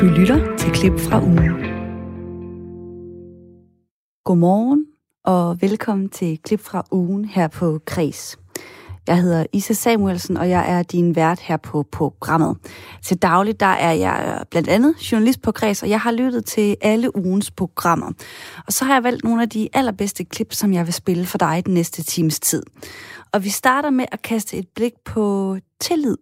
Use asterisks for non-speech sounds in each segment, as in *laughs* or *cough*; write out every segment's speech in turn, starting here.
Du lytter til klip fra ugen. Godmorgen og velkommen til klip fra ugen her på Kres. Jeg hedder Isa Samuelsen, og jeg er din vært her på programmet. Til dagligt der er jeg blandt andet journalist på Kreds, og jeg har lyttet til alle ugens programmer. Og så har jeg valgt nogle af de allerbedste klip, som jeg vil spille for dig den næste times tid. Og vi starter med at kaste et blik på tillid.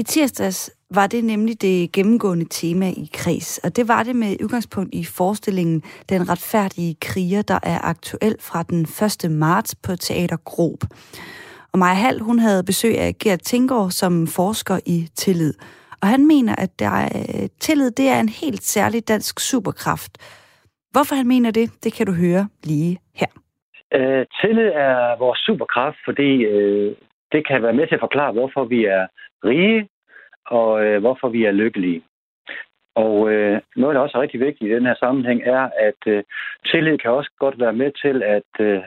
I tirsdags var det nemlig det gennemgående tema i kreds, og det var det med udgangspunkt i forestillingen Den retfærdige kriger, der er aktuel fra den 1. marts på Teater Grob. Og Maja Hall, hun havde besøg af Gert Tinggaard som forsker i tillid. Og han mener, at der er, tillid det er en helt særlig dansk superkraft. Hvorfor han mener det, det kan du høre lige her. Uh, tillid er vores superkraft, fordi øh, det kan være med til at forklare, hvorfor vi er rige, og øh, hvorfor vi er lykkelige. Og øh, noget, der også er rigtig vigtigt i den her sammenhæng, er, at øh, tillid kan også godt være med til at, øh,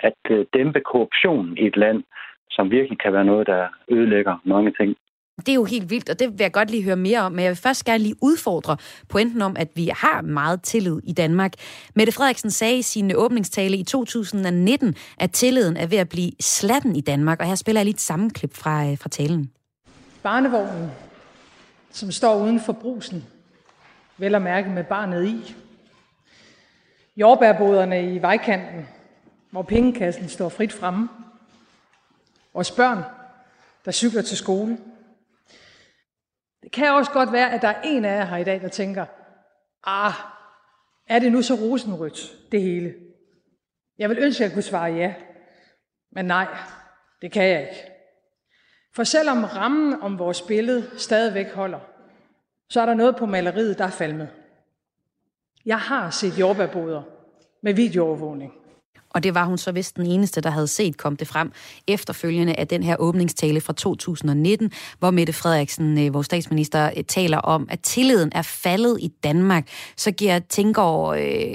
at øh, dæmpe korruption i et land, som virkelig kan være noget, der ødelægger mange ting. Det er jo helt vildt, og det vil jeg godt lige høre mere om, men jeg vil først gerne lige udfordre pointen om, at vi har meget tillid i Danmark. Mette Frederiksen sagde i sin åbningstale i 2019, at tilliden er ved at blive slatten i Danmark, og her spiller jeg lige et sammenklip fra, øh, fra talen. Barnevognen, som står uden for brusen, vel at mærke med barnet i. Jordbærboderne i vejkanten, hvor pengekassen står frit fremme. Vores børn, der cykler til skole. Kan også godt være, at der er en af jer her i dag, der tænker, ah, er det nu så rosenrødt, det hele? Jeg vil ønske, at jeg kunne svare ja. Men nej, det kan jeg ikke. For selvom rammen om vores billede stadigvæk holder, så er der noget på maleriet, der er falmet. Jeg har set jordbærboder med videoovervågning. Og det var hun så vist den eneste, der havde set kom det frem efterfølgende af den her åbningstale fra 2019, hvor Mette Frederiksen, øh, vores statsminister, øh, taler om, at tilliden er faldet i Danmark. Så giver Tænker, øh,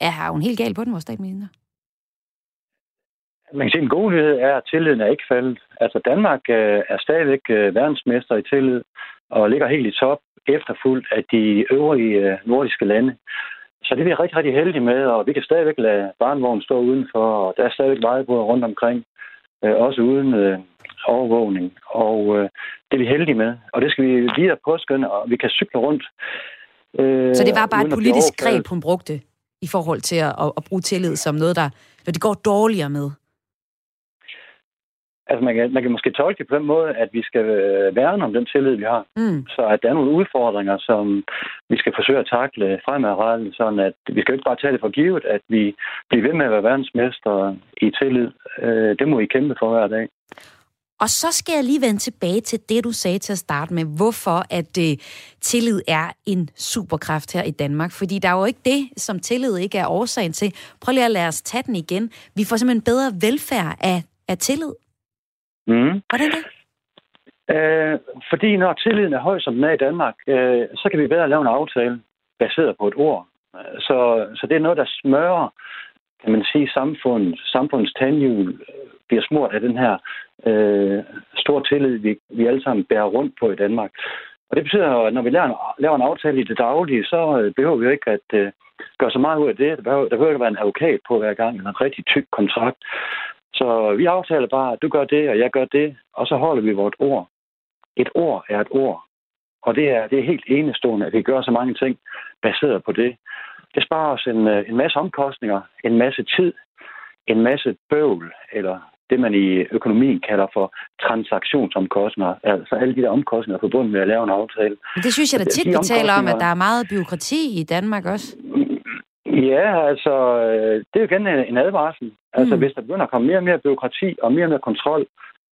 er hun helt gal på den, vores statsminister? Man kan sige, en god nyhed er, at tilliden er ikke faldet. Altså Danmark øh, er stadigvæk øh, verdensmester i tillid og ligger helt i top, efterfulgt af de øvrige øh, nordiske lande. Så det er vi rigtig, rigtig heldige med, og vi kan stadigvæk lade barnvognen stå udenfor, og der er stadigvæk vejebord rundt omkring, øh, også uden øh, overvågning. Og øh, det er vi heldige med, og det skal vi videre påskynde, og vi kan cykle rundt. Øh, Så det var bare et politisk greb, hun brugte i forhold til at, at, at bruge tillid som noget, der, når det går dårligere med? Altså man kan, man kan måske tolke det på den måde, at vi skal øh, værne om den tillid, vi har. Mm. Så at der er nogle udfordringer, som vi skal forsøge at takle fremadrettet, sådan at vi skal ikke bare tage det for givet, at vi bliver ved med at være verdensmester i tillid. Øh, det må I kæmpe for hver dag. Og så skal jeg lige vende tilbage til det, du sagde til at starte med. Hvorfor at øh, tillid er en superkraft her i Danmark? Fordi der er jo ikke det, som tillid ikke er årsagen til. Prøv lige at lade os tage den igen. Vi får simpelthen bedre velfærd af, af tillid. Mm. Hvordan det? Øh, fordi når tilliden er høj, som den er i Danmark, øh, så kan vi bedre lave en aftale baseret på et ord. Så, så det er noget, der smører, kan man sige, samfundet, samfundets tandhjul bliver smurt af den her øh, store tillid, vi, vi alle sammen bærer rundt på i Danmark. Og det betyder, at når vi laver en, laver en aftale i det daglige, så øh, behøver vi jo ikke at øh, gøre så meget ud af det. Der behøver, der behøver ikke at være en advokat på hver gang, eller en rigtig tyk kontrakt. Så vi aftaler bare, at du gør det, og jeg gør det, og så holder vi vores ord. Et ord er et ord. Og det er, det er helt enestående, at vi gør så mange ting baseret på det. Det sparer os en, en masse omkostninger, en masse tid, en masse bøvl, eller det, man i økonomien kalder for transaktionsomkostninger. Altså alle de der omkostninger forbundet med at lave en aftale. Det synes jeg da tit, vi taler om, at der er meget byråkrati i Danmark også. Ja, altså, det er jo igen en advarsel. Altså, mm. hvis der begynder at komme mere og mere byråkrati og mere og mere kontrol,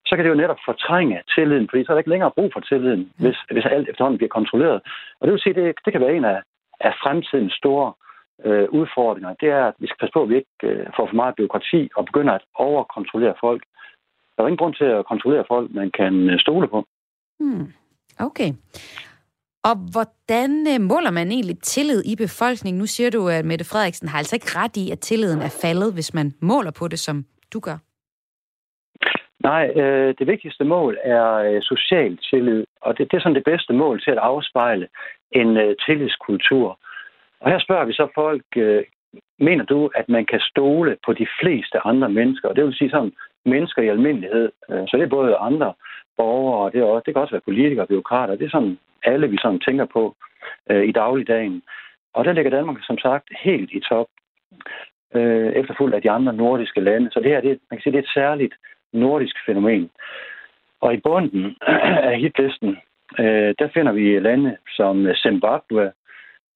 så kan det jo netop fortrænge tilliden, fordi så er der ikke længere brug for tilliden, mm. hvis, hvis alt efterhånden bliver kontrolleret. Og det vil sige, det, det kan være en af, af fremtidens store øh, udfordringer. Det er, at vi skal passe på, at vi ikke øh, får for meget byråkrati og begynder at overkontrollere folk. Der er ingen grund til at kontrollere folk, man kan øh, stole på. Mm. Okay. Og hvordan øh, måler man egentlig tillid i befolkningen? Nu siger du, at Mette Frederiksen har altså ikke ret i, at tilliden er faldet, hvis man måler på det, som du gør. Nej, øh, det vigtigste mål er øh, social tillid, og det, det er sådan det bedste mål til at afspejle en øh, tillidskultur. Og her spørger vi så folk, øh, mener du, at man kan stole på de fleste andre mennesker? Og det vil sige sådan mennesker i almindelighed. Øh, så det er både andre borgere, og det, er også, det kan også være politikere og byråkrater. Det er sådan alle, vi sådan tænker på øh, i dagligdagen. Og der ligger Danmark som sagt helt i top, øh, efterfulgt af de andre nordiske lande. Så det her, det, man kan sige, det er et særligt nordisk fænomen. Og i bunden *clears throat* af hitlisten, øh, der finder vi lande som Zimbabwe,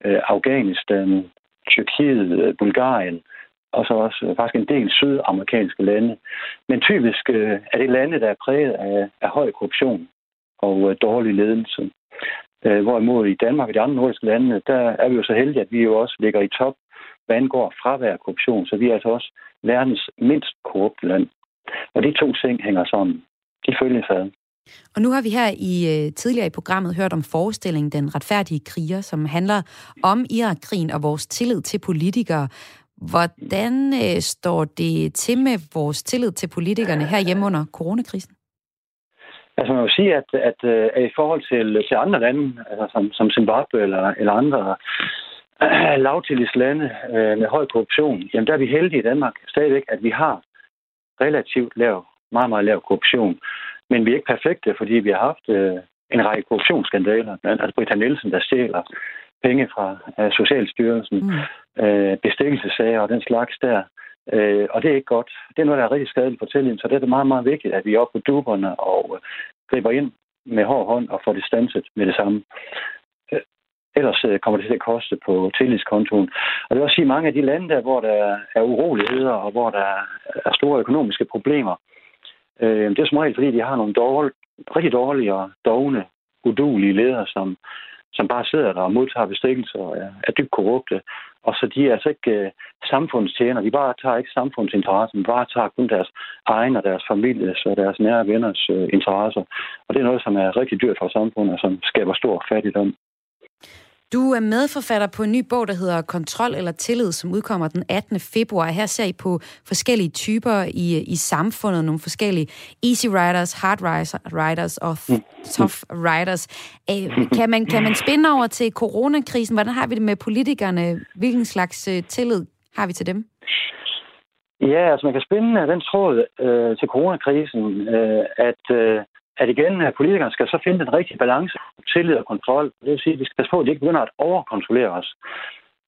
øh, Afghanistan, Tyrkiet, øh, Bulgarien, og så også øh, faktisk en del sydamerikanske lande. Men typisk øh, er det lande, der er præget af, af høj korruption og øh, dårlig ledelse. Øh, hvorimod i Danmark og de andre nordiske lande, der er vi jo så heldige, at vi jo også ligger i top, hvad angår fravær af korruption. Så vi er altså også verdens mindst korrupte land. Og de to ting hænger sammen. De følger fad. Og nu har vi her i øh, tidligere i programmet hørt om forestillingen Den retfærdige kriger, som handler om Irakkrigen og vores tillid til politikere. Hvordan øh, står det til med vores tillid til politikerne her hjemme under coronakrisen? Altså man vil sige, at, at, at øh, i forhold til, til andre lande, altså som, som Zimbabwe eller, eller andre øh, lavtillidslande øh, med høj korruption, jamen der er vi heldige i Danmark stadigvæk, at vi har relativt lav, meget, meget lav korruption. Men vi er ikke perfekte, fordi vi har haft øh, en række korruptionsskandaler. Altså Britta Nielsen, der stjæler penge fra uh, Socialstyrelsen, mm. øh, bestikkelsesager og den slags der. Øh, og det er ikke godt. Det er noget, der er rigtig skadeligt for tilliden, så det er meget, meget vigtigt, at vi er oppe på duberne og øh, griber ind med hård hånd og får det stanset med det samme. Øh, ellers øh, kommer det til at koste på tillidskontoen. Og det vil også sige, at mange af de lande der, hvor der er uroligheder og hvor der er store økonomiske problemer, øh, det er som regel, fordi de har nogle dårlige, rigtig dårlige og dogne, udulige ledere, som som bare sidder der og modtager bestikkelser og er, er dybt korrupte. Og så de er altså ikke øh, samfundstjener. De bare tager ikke samfundsinteresser, men bare tager kun deres egen og deres families og deres nære venners øh, interesser. Og det er noget, som er rigtig dyrt for samfundet og som skaber stor fattigdom. Du er medforfatter på en ny bog, der hedder Kontrol eller Tillid, som udkommer den 18. februar. Her ser I på forskellige typer i, i samfundet, nogle forskellige easy riders, hard riders og tough riders. Kan man, kan man spænde over til coronakrisen? Hvordan har vi det med politikerne? Hvilken slags øh, tillid har vi til dem? Ja, altså man kan spænde den tråd øh, til coronakrisen, øh, at øh, at igen, at politikerne skal så finde den rigtige balance tillid og kontrol. Det vil sige, at vi skal passe på, at de ikke begynder at overkontrollere os.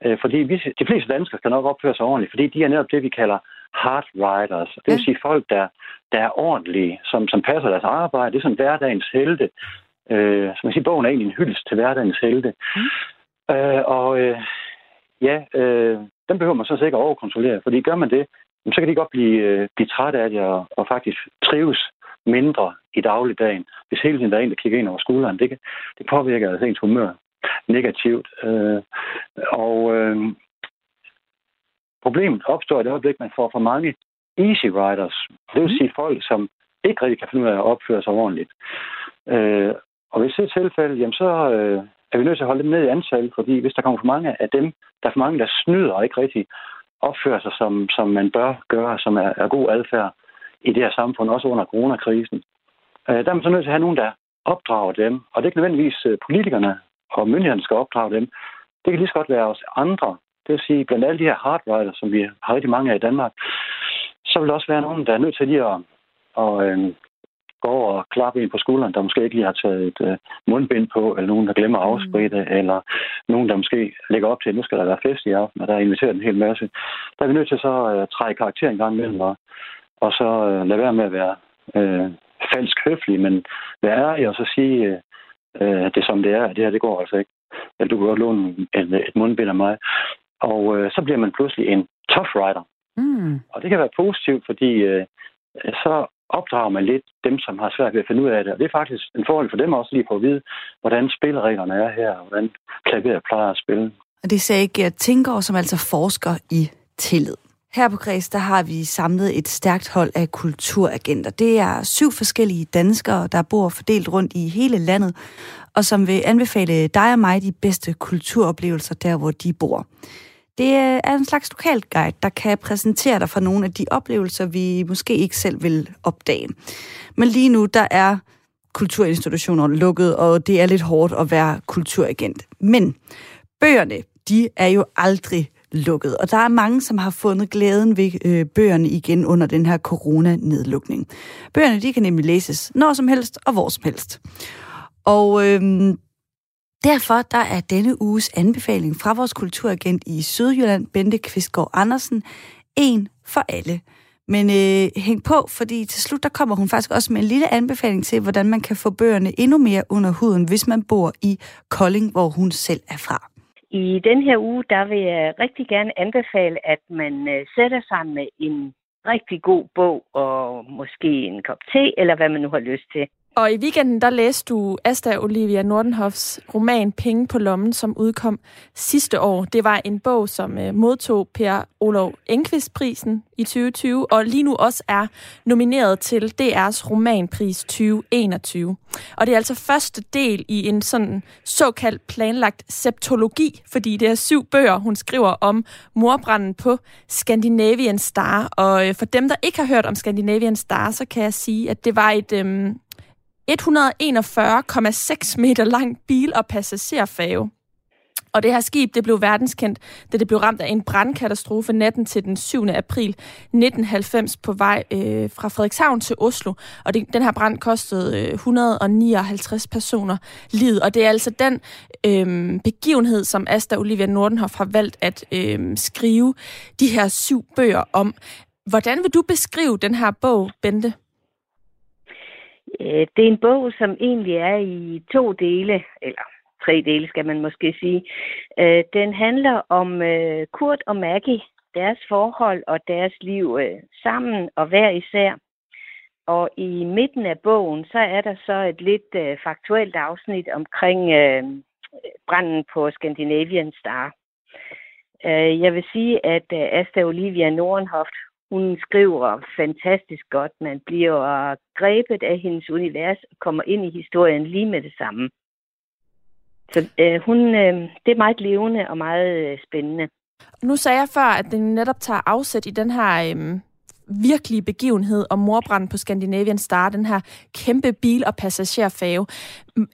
Øh, fordi vi, de fleste danskere skal nok opføre sig ordentligt, fordi de er netop det, vi kalder hard riders. Det vil sige folk, der, der er ordentlige, som, som passer deres arbejde. Det er sådan hverdagens helte. Øh, som jeg siger, bogen er egentlig en hyldest til hverdagens helte. Mm. Øh, og øh, ja, øh, den behøver man så sikkert overkontrollere, fordi gør man det, så kan de godt blive, øh, blive trætte af det og, og faktisk trives mindre i dagligdagen. Hvis hele tiden der er en, der kigger ind over skulderen, det, det påvirker altså ens humør negativt. Øh, og øh, problemet opstår i det øjeblik, man får for mange easy riders. Det vil mhm. sige folk, som ikke rigtig kan finde ud af at opføre sig ordentligt. Øh, og hvis det er tilfælde, jamen så øh, er vi nødt til at holde dem ned i antal, fordi hvis der kommer for mange af dem, der er for mange, der snyder og ikke rigtig opfører sig, som, som man bør gøre, som er, er god adfærd, i det her samfund, også under coronakrisen. Øh, der er man så nødt til at have nogen, der opdrager dem. Og det er ikke nødvendigvis øh, politikerne og myndighederne skal opdrage dem. Det kan lige så godt være os andre. Det vil sige, blandt alle de her hardwriter, som vi har rigtig mange af i Danmark, så vil der også være nogen, der er nødt til lige at, at øh, gå over og klappe en på skulderen, der måske ikke lige har taget et mundbind på, eller nogen, der glemmer at afspritte, mm. eller nogen, der måske lægger op til, at nu skal der være fest i aften, og der er inviteret en hel masse. Der er vi nødt til så at træde karakter en gang imellem og og så øh, lade være med at være øh, falsk høflig, men være ærlig og så sige, øh, at det som det er, at det her, det går altså ikke. Eller du kan godt låne et, et mundbind af mig. Og øh, så bliver man pludselig en tough rider. Mm. Og det kan være positivt, fordi øh, så opdrager man lidt dem, som har svært ved at finde ud af det. Og det er faktisk en fordel for dem også lige på at vide, hvordan spillereglerne er her, og hvordan klaver plejer at spille. Og det sagde Gert Tinker, som altså forsker i tillid. Her på Græs, der har vi samlet et stærkt hold af kulturagenter. Det er syv forskellige danskere, der bor fordelt rundt i hele landet, og som vil anbefale dig og mig de bedste kulturoplevelser der, hvor de bor. Det er en slags lokalguide, der kan præsentere dig for nogle af de oplevelser, vi måske ikke selv vil opdage. Men lige nu, der er kulturinstitutioner lukket, og det er lidt hårdt at være kulturagent. Men bøgerne, de er jo aldrig lukket. Og der er mange, som har fundet glæden ved øh, bøgerne igen under den her coronanedlukning. Bøgerne, de kan nemlig læses når som helst og hvor som helst. Og øh, derfor der er denne uges anbefaling fra vores kulturagent i Sydjylland, Bente Kvistgaard Andersen, en for alle. Men øh, hæng på, fordi til slut der kommer hun faktisk også med en lille anbefaling til, hvordan man kan få bøgerne endnu mere under huden, hvis man bor i Kolding, hvor hun selv er fra. I den her uge, der vil jeg rigtig gerne anbefale, at man øh, sætter sig med en rigtig god bog og måske en kop te, eller hvad man nu har lyst til. Og i weekenden, der læste du Asta Olivia Nordenhoffs roman Penge på lommen, som udkom sidste år. Det var en bog, som øh, modtog Per Olof Enqvist-prisen i 2020, og lige nu også er nomineret til DR's romanpris 2021. Og det er altså første del i en sådan såkaldt planlagt septologi, fordi det er syv bøger, hun skriver om morbranden på Scandinavian Star. Og øh, for dem, der ikke har hørt om Scandinavian Star, så kan jeg sige, at det var et... Øh, 141,6 meter lang bil- og passagerfave. Og det her skib, det blev verdenskendt, da det blev ramt af en brandkatastrofe natten til den 7. april 1990 på vej øh, fra Frederikshavn til Oslo. Og det, den her brand kostede øh, 159 personer livet. Og det er altså den øh, begivenhed, som Asta Olivia Nordenhoff har valgt at øh, skrive de her syv bøger om. Hvordan vil du beskrive den her bog, Bente? Øh, det er en bog, som egentlig er i to dele, eller tre dele skal man måske sige. Øh, den handler om øh, Kurt og Maggie, deres forhold og deres liv sammen og hver især. Og i midten af bogen, så er der så et lidt faktuelt afsnit omkring branden på Scandinavian Star. Jeg vil sige, at Asta Olivia Nordenhoft, hun skriver fantastisk godt. Man bliver grebet af hendes univers og kommer ind i historien lige med det samme. Så øh, hun, øh, det er meget levende og meget øh, spændende. Nu sagde jeg før, at den netop tager afsæt i den her øh, virkelige begivenhed om morbranden på Scandinavian Star, den her kæmpe bil- og passagerfærge.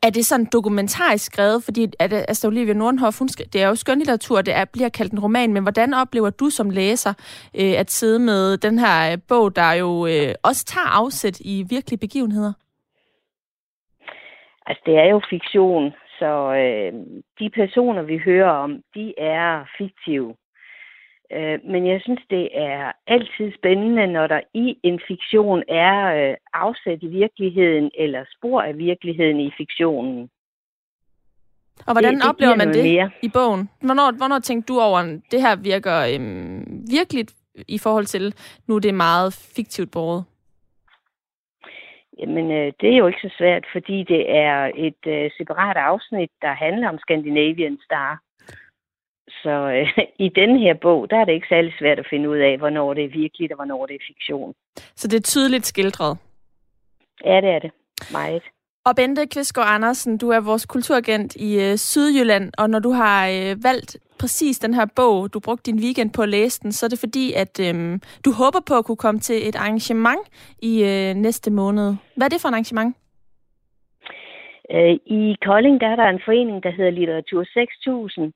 Er det sådan dokumentarisk skrevet? Fordi at altså Olivia Nordenhoff, hun, det er jo skønlitteratur, det er, bliver kaldt en roman, men hvordan oplever du som læser øh, at sidde med den her øh, bog, der jo øh, også tager afsæt i virkelige begivenheder? Altså, det er jo fiktion, så øh, de personer, vi hører om, de er fiktive. Øh, men jeg synes, det er altid spændende, når der i en fiktion er øh, afsæt i virkeligheden eller spor af virkeligheden i fiktionen. Og hvordan det, det oplever man det mere. i bogen? Hvornår, hvornår tænkte du over, at det her virker øhm, virkeligt i forhold til, nu det er meget fiktivt båret? Jamen, øh, det er jo ikke så svært, fordi det er et øh, separat afsnit, der handler om Scandinavian Star. Så øh, *laughs* i den her bog, der er det ikke særlig svært at finde ud af, hvornår det er virkeligt og hvornår det er fiktion. Så det er tydeligt skildret? Ja, det er det. Meget. Og Bente Kvistgaard Andersen, du er vores kulturagent i øh, Sydjylland, og når du har øh, valgt præcis den her bog, du brugte din weekend på at læse den, så er det fordi, at øh, du håber på at kunne komme til et arrangement i øh, næste måned. Hvad er det for et arrangement? Øh, I Kolding der er der en forening, der hedder Litteratur 6000,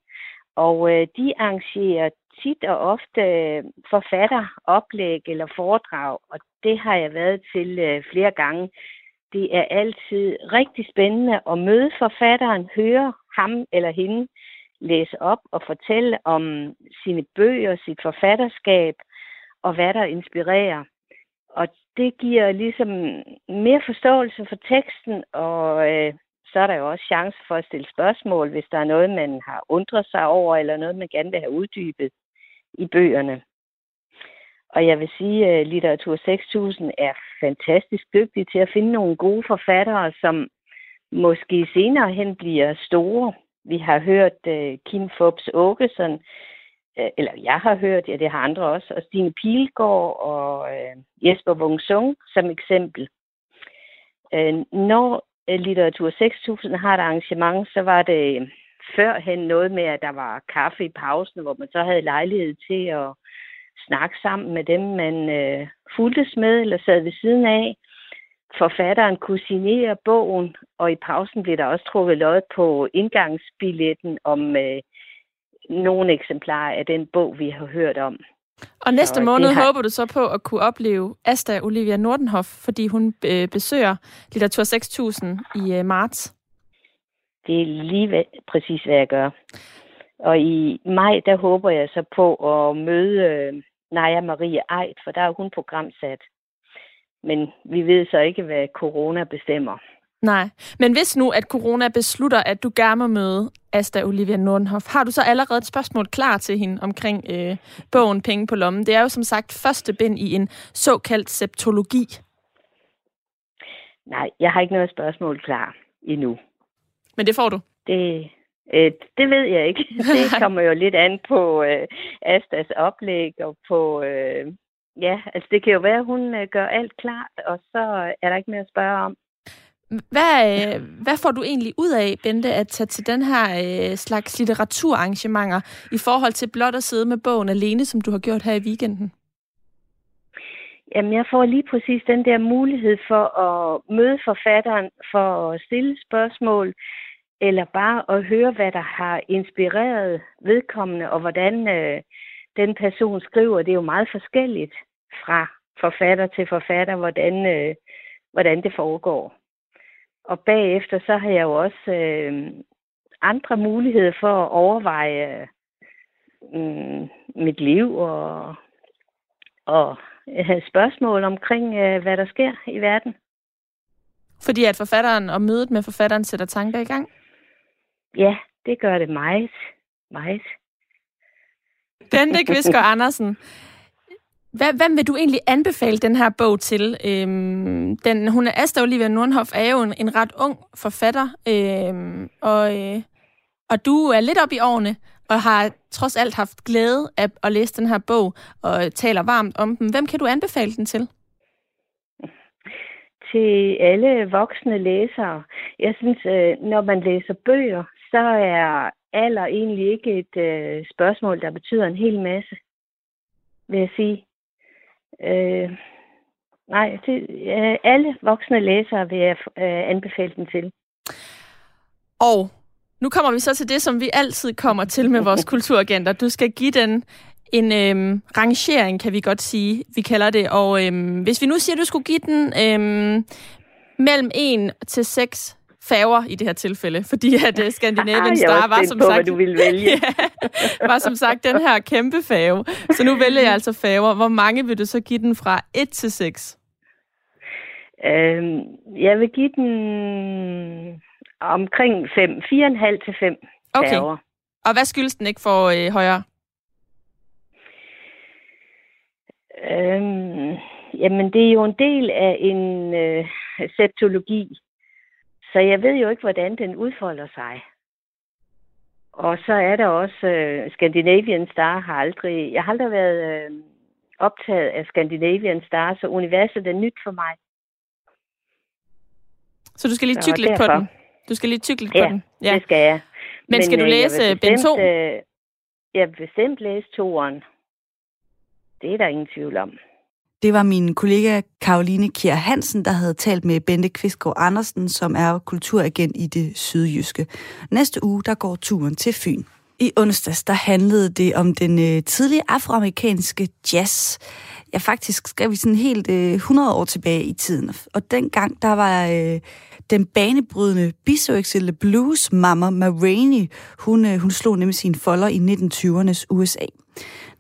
og øh, de arrangerer tit og ofte øh, forfatteroplæg eller foredrag, og det har jeg været til øh, flere gange. Det er altid rigtig spændende at møde forfatteren, høre ham eller hende læse op og fortælle om sine bøger, sit forfatterskab og hvad der inspirerer. Og det giver ligesom mere forståelse for teksten og øh, så er der jo også chance for at stille spørgsmål, hvis der er noget, man har undret sig over, eller noget, man gerne vil have uddybet i bøgerne. Og jeg vil sige, at Litteratur 6000 er fantastisk dygtig til at finde nogle gode forfattere, som måske senere hen bliver store. Vi har hørt uh, Kim Fobs Åkesson, uh, øh, eller jeg har hørt, ja det har andre også, og Stine Pilgaard og uh, Jesper Wungsung som eksempel. Uh, når Øh, litteratur 6000 har et arrangement, så var det øh, førhen noget med, at der var kaffe i pausen, hvor man så havde lejlighed til at snakke sammen med dem, man øh, fuldtes med eller sad ved siden af. forfatteren kunne signere bogen, og i pausen blev der også trukket lod på indgangsbilletten om øh, nogle eksemplarer af den bog, vi har hørt om. Og næste så måned har... håber du så på at kunne opleve Asta Olivia Nordenhoff, fordi hun øh, besøger Litteratur 6000 i øh, marts. Det er lige hvad, præcis, hvad jeg gør. Og i maj, der håber jeg så på at møde øh, Naja Marie Eid, for der er hun programsat. Men vi ved så ikke, hvad corona bestemmer. Nej, men hvis nu, at corona beslutter, at du gerne må møde Asta Olivia Nordenhoff, har du så allerede et spørgsmål klar til hende omkring øh, bogen Penge på lommen? Det er jo som sagt første bind i en såkaldt septologi. Nej, jeg har ikke noget spørgsmål klar endnu. Men det får du? Det, øh, det ved jeg ikke. *laughs* Det kommer jo lidt an på øh, Astas oplæg og på... Øh, ja, altså det kan jo være, at hun øh, gør alt klart, og så er der ikke mere at spørge om. Hvad, øh, hvad får du egentlig ud af, Bente, at tage til den her øh, slags litteraturarrangementer i forhold til blot at sidde med bogen alene, som du har gjort her i weekenden? Jamen, jeg får lige præcis den der mulighed for at møde forfatteren, for at stille spørgsmål, eller bare at høre, hvad der har inspireret vedkommende, og hvordan øh, den person skriver. Det er jo meget forskelligt fra forfatter til forfatter, hvordan, øh, hvordan det foregår. Og bagefter så har jeg jo også øh, andre muligheder for at overveje øh, mit liv og, og have spørgsmål omkring, øh, hvad der sker i verden. Fordi at forfatteren og mødet med forfatteren sætter tanker i gang? Ja, det gør det meget. Meget. Bente Kvisker *laughs* Andersen, hvad, hvem vil du egentlig anbefale den her bog til? Øhm, den, hun er Asta Olivia Nordenhoff er jo en, en ret ung forfatter, øhm, og, øh, og du er lidt op i årene, og har trods alt haft glæde af at læse den her bog, og taler varmt om den. Hvem kan du anbefale den til? Til alle voksne læsere. Jeg synes, øh, når man læser bøger, så er alder egentlig ikke et øh, spørgsmål, der betyder en hel masse, vil jeg sige. Øh, nej, det, øh, alle voksne læsere vil jeg øh, anbefale den til. Og nu kommer vi så til det, som vi altid kommer til med vores *laughs* kulturagenter. Du skal give den en øhm, rangering, kan vi godt sige, vi kalder det. Og øhm, hvis vi nu siger, at du skulle give den øhm, mellem 1 til 6 færger i det her tilfælde, fordi at uh, Scandinavian *laughs* Star var som på, sagt... du ville vælge. *laughs* ja, var som sagt den her kæmpe færge. Så nu vælger jeg altså færger. Hvor mange vil du så give den fra 1 til 6? Øhm, jeg vil give den omkring 5. 4,5 til 5 okay. færger. Og hvad skyldes den ikke for øh, højere? Øhm, jamen, det er jo en del af en øh, septologi, så jeg ved jo ikke, hvordan den udfolder sig. Og så er der også uh, Scandinavian Star har aldrig... Jeg har aldrig været uh, optaget af Scandinavian Star, så universet er nyt for mig. Så du skal lige tykke lidt på den? Du skal lige tykke lidt ja, på den? Ja, det skal jeg. Men, Men skal du læse Ben 2? Øh, jeg vil bestemt læse toeren. Det er der ingen tvivl om. Det var min kollega Karoline Kjær Hansen, der havde talt med Bente Kvistgaard Andersen, som er kulturagent i det sydjyske. Næste uge, der går turen til Fyn. I onsdags, der handlede det om den øh, tidlige afroamerikanske jazz. Ja, faktisk skal vi sådan helt øh, 100 år tilbage i tiden. Og dengang, der var øh, den banebrydende biseksuelle blues mamma Ma Rainey, hun, øh, hun slog nemlig sine folder i 1920'ernes USA.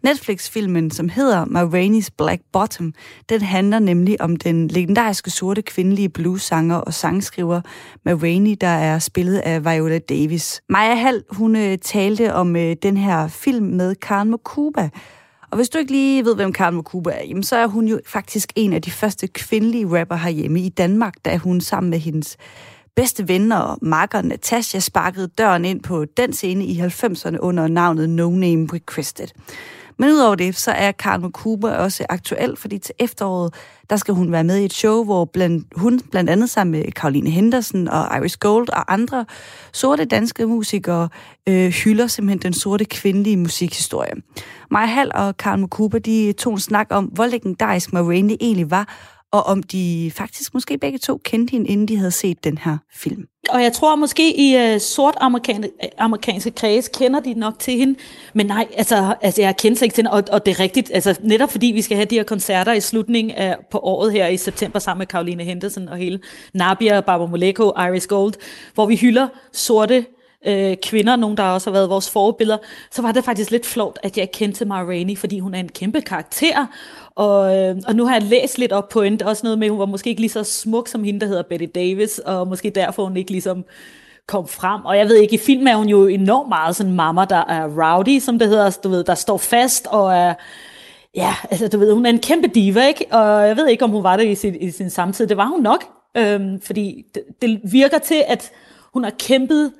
Netflix-filmen, som hedder Ma Rainey's Black Bottom, den handler nemlig om den legendariske sorte kvindelige bluesanger og sangskriver Ma Rainey, der er spillet af Viola Davis. Maja Hall, hun øh, talte om øh, den her film med Karen Mokuba, og hvis du ikke lige ved, hvem Karen Mokuba er, jamen, så er hun jo faktisk en af de første kvindelige rapper herhjemme i Danmark, da hun sammen med hendes bedste venner og makker Natasha sparkede døren ind på den scene i 90'erne under navnet No Name Requested. Men udover det, så er Karen Cooper også aktuel, fordi til efteråret, der skal hun være med i et show, hvor blandt, hun blandt andet sammen med Caroline Henderson og Iris Gold og andre sorte danske musikere øh, hylder simpelthen den sorte kvindelige musikhistorie. Maja Hall og Karen Cooper, de tog en snak om, hvor legendarisk Ma egentlig var, og om de faktisk måske begge to kendte hende, inden de havde set den her film. Og jeg tror måske i uh, sort amerikan- amerikanske kreds kender de nok til hende, men nej, altså, altså jeg kender ikke til hende, og, og det er rigtigt, altså netop fordi vi skal have de her koncerter i slutningen af, på året her i september sammen med Caroline Henderson og hele Nabia, Barbara Moleko, Iris Gold, hvor vi hylder sorte øh, kvinder, nogen der også har været vores forbilleder, så var det faktisk lidt flot, at jeg kendte Mara Rainey, fordi hun er en kæmpe karakter, og, øh, og nu har jeg læst lidt op på hende, også noget med, at hun var måske ikke lige så smuk som hende, der hedder Betty Davis, og måske derfor hun ikke ligesom kom frem. Og jeg ved ikke, i film er hun jo enormt meget sådan en mamma, der er rowdy, som det hedder, du ved, der står fast og er Ja, altså du ved, hun er en kæmpe diva, ikke? Og jeg ved ikke, om hun var det i sin, i sin samtid. Det var hun nok, øhm, fordi det, det virker til, at hun har kæmpet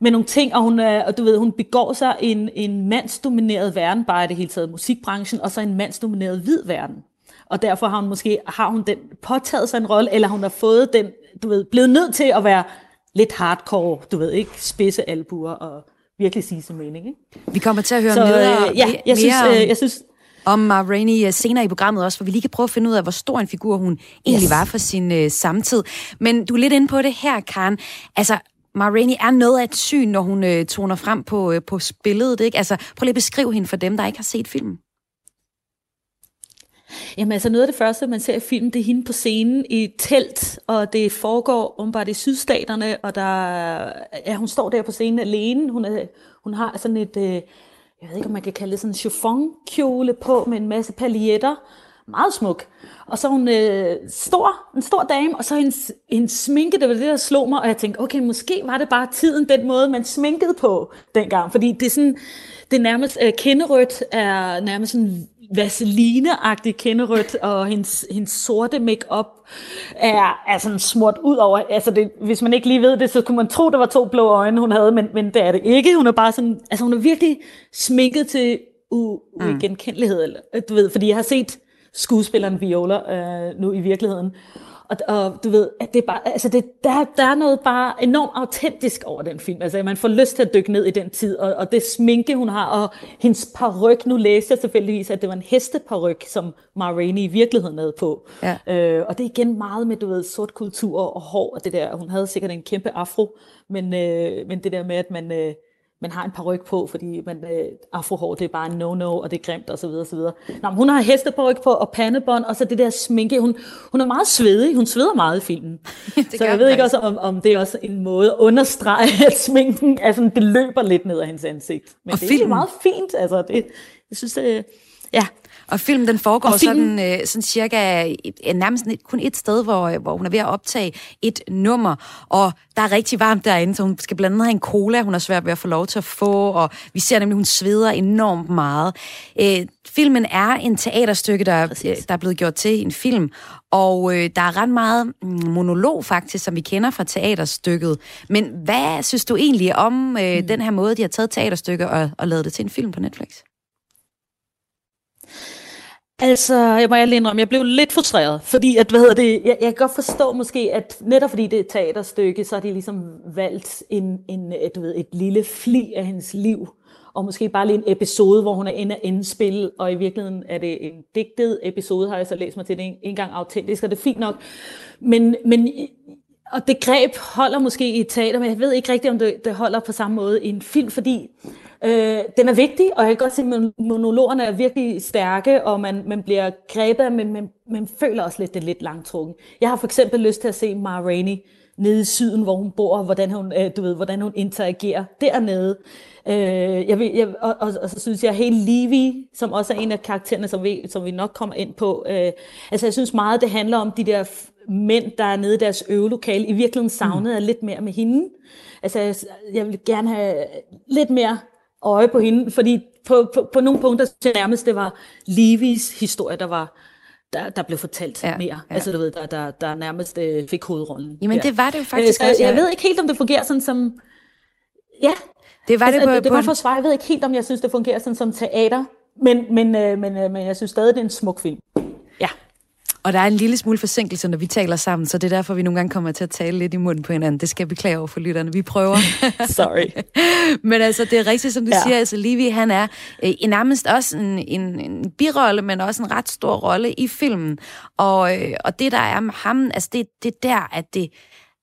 med nogle ting, og hun, er, og du ved, hun begår sig i en, en mandsdomineret verden, bare i det hele taget musikbranchen, og så en mandsdomineret hvid verden. Og derfor har hun måske har hun den, påtaget sig en rolle, eller hun har fået den, du ved, blevet nødt til at være lidt hardcore, du ved, ikke spidse albuer og virkelig sige sin mening. Ikke? Vi kommer til at høre så, mere, øh, ja, jeg mere synes, om, øh, jeg synes, om Ma Rainey øh, senere i programmet også, hvor vi lige kan prøve at finde ud af, hvor stor en figur hun egentlig yes. var for sin øh, samtid. Men du er lidt inde på det her, Karen. Altså, Ma Rainey er noget af et syn, når hun øh, toner frem på, øh, på billedet. Ikke? Altså, prøv lige at beskrive hende for dem, der ikke har set filmen. Jamen altså noget af det første, man ser i filmen, det er hende på scenen i et telt, og det foregår umiddelbart i sydstaterne, og der, ja, hun står der på scenen alene. Hun, er, hun har sådan et, øh, jeg ved ikke om man kan kalde det sådan en chiffonkjole på med en masse paljetter, meget smuk. Og så hun øh, stor, en stor dame, og så hendes, hendes sminke, det var det, der slog mig, og jeg tænkte, okay, måske var det bare tiden, den måde, man sminkede på dengang, fordi det er sådan, det er nærmest, øh, kinderødt er nærmest sådan vaseline-agtig kinderødt, og hendes, hendes sorte makeup er, er sådan smurt ud over, altså det, hvis man ikke lige ved det, så kunne man tro, det var to blå øjne, hun havde, men, men det er det ikke. Hun er bare sådan, altså hun er virkelig sminket til uigenkendelighed, mm. eller, du ved, fordi jeg har set skuespilleren Viola øh, nu i virkeligheden. Og, og du ved, at det er bare, altså det, der, der er noget bare enormt autentisk over den film. Altså man får lyst til at dykke ned i den tid, og, og det sminke, hun har, og hendes paryk. Nu læste jeg selvfølgelig, at det var en hesteparyk, som Ma Rainey i virkeligheden havde på. Ja. Øh, og det er igen meget med, du ved, sort kultur og hår, og det der, hun havde sikkert en kæmpe afro, men, øh, men det der med, at man... Øh, man har en paryk på, fordi man, øh, afrohår, det er bare en no-no, og det er grimt, og så videre, og så videre. Nå, men hun har hesteparyk på, og pandebånd, og så det der sminke. Hun, hun er meget svedig, hun sveder meget i filmen. *laughs* så jeg ved ikke også, om, om det er også en måde at understrege, at sminken, altså, det løber lidt ned af hendes ansigt. Men og det filmen. er meget fint, altså, det, jeg synes, det, ja. Og filmen den foregår og filmen... sådan, øh, sådan cirka øh, nærmest kun et sted, hvor, hvor hun er ved at optage et nummer, og der er rigtig varmt derinde, så hun skal blandt andet have en cola, hun er svært ved at få lov til at få, og vi ser nemlig, at hun sveder enormt meget. Øh, filmen er en teaterstykke, der, øh, der er blevet gjort til en film, og øh, der er ret meget mm, monolog faktisk, som vi kender fra teaterstykket. Men hvad synes du egentlig om øh, mm. den her måde, de har taget teaterstykke og, og lavet det til en film på Netflix? Altså, jeg må ærligt indrømme, jeg blev lidt frustreret, fordi at, hvad hedder det, jeg, jeg kan godt forstå måske, at netop fordi det er et teaterstykke, så har de ligesom valgt en, en, et, du ved, et lille fli af hendes liv, og måske bare lige en episode, hvor hun er inde og indspille, og i virkeligheden er det en digtet episode, har jeg så læst mig til, det er ikke engang autentisk, og det er fint nok. Men, men og det greb holder måske i teater, men jeg ved ikke rigtigt, om det, det holder på samme måde i en film, fordi Øh, den er vigtig, og jeg kan godt se, at monologerne er virkelig stærke, og man, man bliver grebet, men man, man føler også lidt, det er lidt langtrukken. Jeg har for eksempel lyst til at se Mara Rainey nede i syden, hvor hun bor, og hvordan hun, øh, du ved, hvordan hun interagerer dernede. Øh, jeg vil, jeg, og, og, og, så synes jeg, helt Levi, som også er en af karaktererne, som vi, som vi nok kommer ind på, øh, altså jeg synes meget, det handler om de der mænd, der er nede i deres øvelokale. I virkeligheden savnede jeg mm. lidt mere med hende. Altså jeg, jeg vil gerne have lidt mere øje på hende, fordi på, på, på nogle punkter så nærmest det var Levis historie, der var der, der blev fortalt ja, mere. Ja. Altså du ved, der, der, der nærmest øh, fik hovedrollen. Jamen ja. det var det jo faktisk øh, også. Jeg, jeg ved ikke helt, om det fungerer sådan som... Ja, det var altså, det på, det, det var for svar. Jeg ved ikke helt, om jeg synes, det fungerer sådan som teater, men, men, øh, men, øh, men jeg synes stadig, det er en smuk film. Og der er en lille smule forsinkelse, når vi taler sammen, så det er derfor, vi nogle gange kommer til at tale lidt i munden på hinanden. Det skal jeg beklage over for lytterne. Vi prøver. *laughs* Sorry. *laughs* men altså, det er rigtigt, som du ja. siger. Altså, Livi, han er øh, nærmest også en, en, en birolle, men også en ret stor rolle i filmen. Og, øh, og det, der er med ham, altså, det, det er der, at det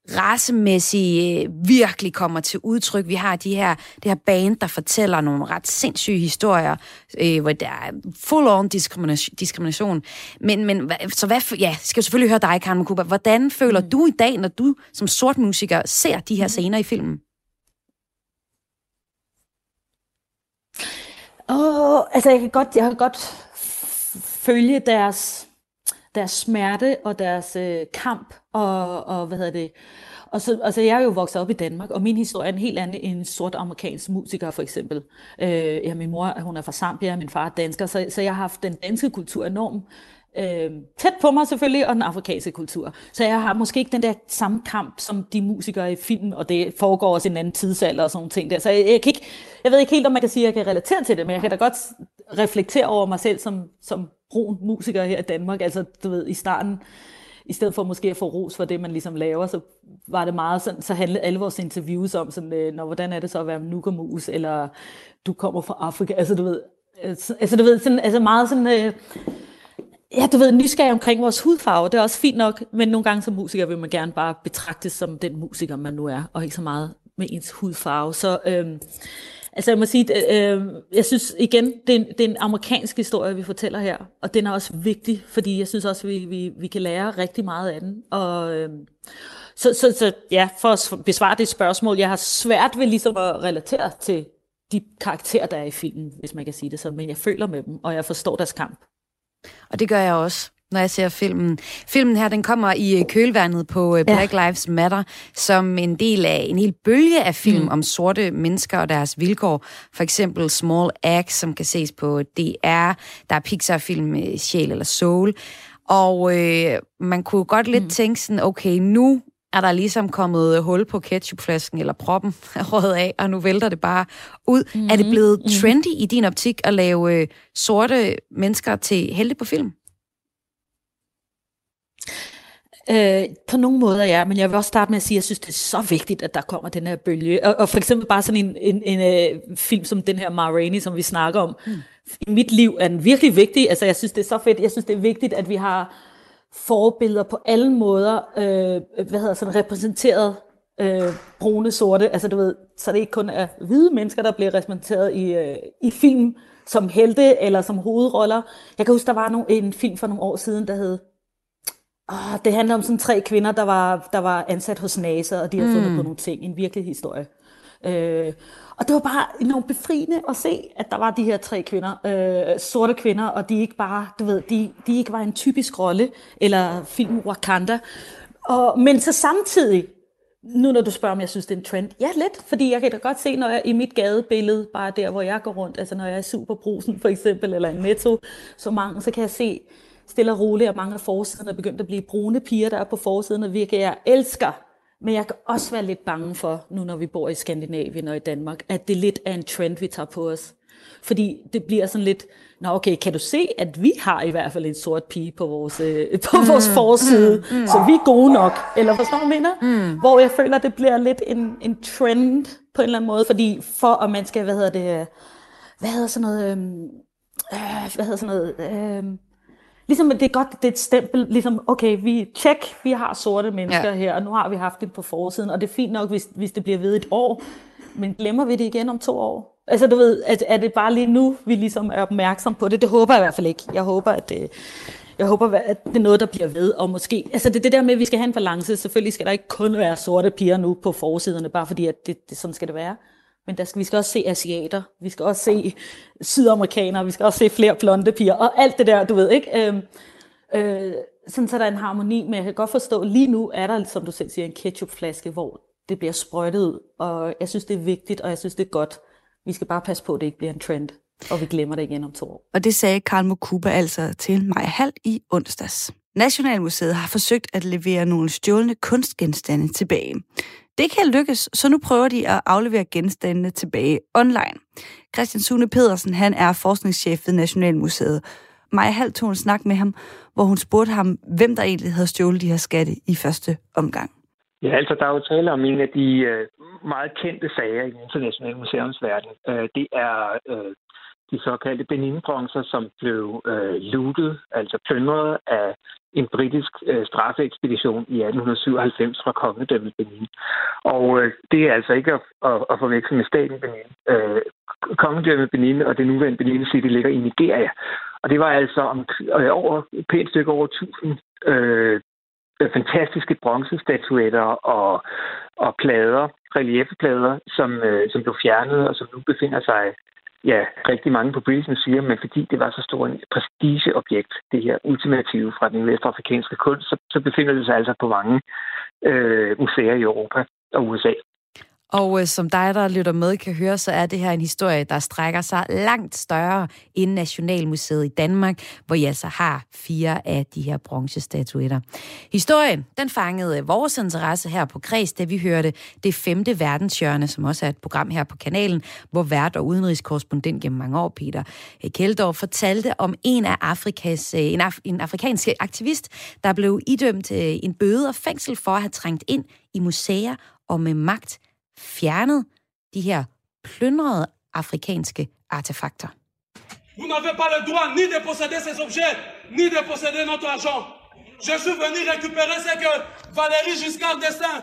racemæssigt øh, virkelig kommer til udtryk. Vi har de her, det her band, der fortæller nogle ret sindssyge historier, øh, hvor der er full-on diskrimination. diskrimination. Men, men så hvad, ja, skal jeg selvfølgelig høre dig, Karen Makuba. Hvordan føler mm. du i dag, når du som sort musiker ser de her scener i filmen? Åh, oh, altså jeg kan godt, jeg kan godt følge deres, deres smerte og deres øh, kamp og, og hvad hedder det, og så, altså jeg er jo vokset op i Danmark, og min historie er en helt anden end en sort amerikansk musiker for eksempel. Øh, ja, min mor hun er fra Zambia, min far er dansker, så, så jeg har haft den danske kultur enormt øh, tæt på mig selvfølgelig, og den afrikanske kultur. Så jeg har måske ikke den der samme kamp som de musikere i film, og det foregår også i en anden tidsalder og sådan nogle ting der. Så jeg, jeg, kan ikke, jeg ved ikke helt, om man kan sige, at jeg kan relatere til det, men jeg kan da godt reflektere over mig selv som, som brun musiker her i Danmark. Altså, du ved, i starten i stedet for måske at få ros for det, man ligesom laver, så var det meget sådan, så handlede alle vores interviews om sådan, øh, når, hvordan er det så at være nukamus, eller du kommer fra Afrika, altså du ved, altså, altså du ved, sådan, altså meget sådan, øh, ja, du ved, nysgerrig omkring vores hudfarve, det er også fint nok, men nogle gange som musiker vil man gerne bare betragtes som den musiker, man nu er, og ikke så meget med ens hudfarve. Så øh, Altså jeg må sige, øh, jeg synes igen, det er, en, det er en amerikansk historie, vi fortæller her, og den er også vigtig, fordi jeg synes også, vi, vi, vi kan lære rigtig meget af den. Og, øh, så, så, så ja, for at besvare det spørgsmål, jeg har svært ved ligesom at relatere til de karakterer, der er i filmen, hvis man kan sige det sådan, men jeg føler med dem, og jeg forstår deres kamp. Og det gør jeg også når jeg ser filmen. Filmen her, den kommer i øh, kølvandet på øh, Black ja. Lives Matter, som en del af en hel bølge af film mm. om sorte mennesker og deres vilkår. For eksempel Small Axe, som kan ses på DR. Der er Pixar-film Sjæl eller Soul. Og øh, man kunne godt lidt mm. tænke sådan, okay, nu er der ligesom kommet hul på ketchupflasken, eller proppen *laughs* røget af, og nu vælter det bare ud. Mm-hmm. Er det blevet mm-hmm. trendy i din optik at lave øh, sorte mennesker til helte på film? Øh, på nogle måder ja, men jeg vil også starte med at sige, at jeg synes, det er så vigtigt, at der kommer den her bølge. Og, og for eksempel bare sådan en, en, en, en uh, film som den her Ma Rainey, som vi snakker om. Mm. I mit liv er den virkelig vigtig. Altså jeg synes, det er så fedt. Jeg synes, det er vigtigt, at vi har forbilleder på alle måder, øh, hvad hedder sådan, repræsenteret øh, brune, sorte. Altså du ved, så det ikke kun er hvide mennesker, der bliver repræsenteret i, øh, i film som helte eller som hovedroller. Jeg kan huske, der var nogle, en film for nogle år siden, der hed Oh, det handler om sådan tre kvinder, der var, der var ansat hos NASA, og de har fundet mm. på nogle ting. En virkelig historie. Øh, og det var bare enormt befriende at se, at der var de her tre kvinder, øh, sorte kvinder, og de ikke bare, du ved, de, de ikke var en typisk rolle, eller film Wakanda. Og, men så samtidig, nu når du spørger, om jeg synes, det er en trend, ja lidt, fordi jeg kan da godt se, når jeg i mit gadebillede, bare der, hvor jeg går rundt, altså når jeg er superbrusen for eksempel, eller en netto, så mange, så kan jeg se, stille og roligt, og mange af forsiderne er begyndt at blive brune piger, der er på forsiden, og virkelig jeg elsker. Men jeg kan også være lidt bange for, nu når vi bor i Skandinavien og i Danmark, at det lidt er en trend, vi tager på os. Fordi det bliver sådan lidt, nå okay, kan du se, at vi har i hvert fald en sort pige på vores, øh, *laughs* på mm, vores forside, mm, mm. så vi er gode nok. Eller forstår du, mener? Mm. Hvor jeg føler, det bliver lidt en, en trend på en eller anden måde, fordi for at man skal, hvad hedder det, hvad hedder sådan noget, øh, hvad hedder sådan noget, øh, ligesom det er godt, det er et stempel, ligesom, okay, vi check, vi har sorte mennesker ja. her, og nu har vi haft det på forsiden, og det er fint nok, hvis, hvis det bliver ved et år, men glemmer vi det igen om to år? Altså du ved, at, er det bare lige nu, vi ligesom er opmærksom på det? Det håber jeg i hvert fald ikke. Jeg håber, at det, jeg håber, at det er noget, der bliver ved, og måske, altså det, det der med, at vi skal have en balance, selvfølgelig skal der ikke kun være sorte piger nu på forsiderne, bare fordi, at det, det sådan skal det være. Men der skal, vi skal også se asiater, vi skal også se sydamerikanere, vi skal også se flere blonde piger, og alt det der, du ved, ikke? Øhm, øh, sådan så der er en harmoni, men jeg kan godt forstå, lige nu er der, som du selv siger, en ketchupflaske, hvor det bliver sprøjtet ud, og jeg synes, det er vigtigt, og jeg synes, det er godt. Vi skal bare passe på, at det ikke bliver en trend, og vi glemmer det igen om to år. Og det sagde Karl Mokuba altså til mig halv i onsdags. Nationalmuseet har forsøgt at levere nogle stjålne kunstgenstande tilbage. Det kan lykkes, så nu prøver de at aflevere genstandene tilbage online. Christian Sune Pedersen, han er forskningschef ved Nationalmuseet. Maja Hall tog en snak med ham, hvor hun spurgte ham, hvem der egentlig havde stjålet de her skatte i første omgang. Ja, altså der er jo tale om en af de øh, meget kendte sager i den internationale museumsverden. Øh, det er øh, de såkaldte Benin-bronzer, som blev øh, lootet, altså plyndret af en britisk øh, straffeekspedition i 1897 fra kongedømmet Benin. Og øh, det er altså ikke at, at, at forveksle med staten Benin. Øh, kongedømmet Benin og det nuværende Benin City ligger i Nigeria. Og det var altså om, øh, over, pænt stykke over 1000 øh, fantastiske bronzestatuetter og, og plader, reliefplader, som, øh, som blev fjernet og som nu befinder sig ja, rigtig mange på Brisen siger, men fordi det var så stor en prestigeobjekt, det her ultimative fra den vestafrikanske kunst, så, så befinder det sig altså på mange øh, museer i Europa og USA. Og øh, som dig, der lytter med, kan høre, så er det her en historie, der strækker sig langt større end Nationalmuseet i Danmark, hvor jeg altså har fire af de her bronzestatuetter. Historien, den fangede øh, vores interesse her på Kreds, da vi hørte det femte verdenshjørne, som også er et program her på kanalen, hvor vært og udenrigskorrespondent gennem mange år, Peter øh, Kjeldorf, fortalte om en af Afrikas, øh, en, af, en afrikansk aktivist, der blev idømt øh, en bøde og fængsel for at have trængt ind i museer og med magt fjernet de her plyndrede afrikanske artefakter. Vous n'avez pas le droit ni de posséder ces objets, ni de posséder notre argent. Je suis venu récupérer ce que Valérie Giscard d'Estaing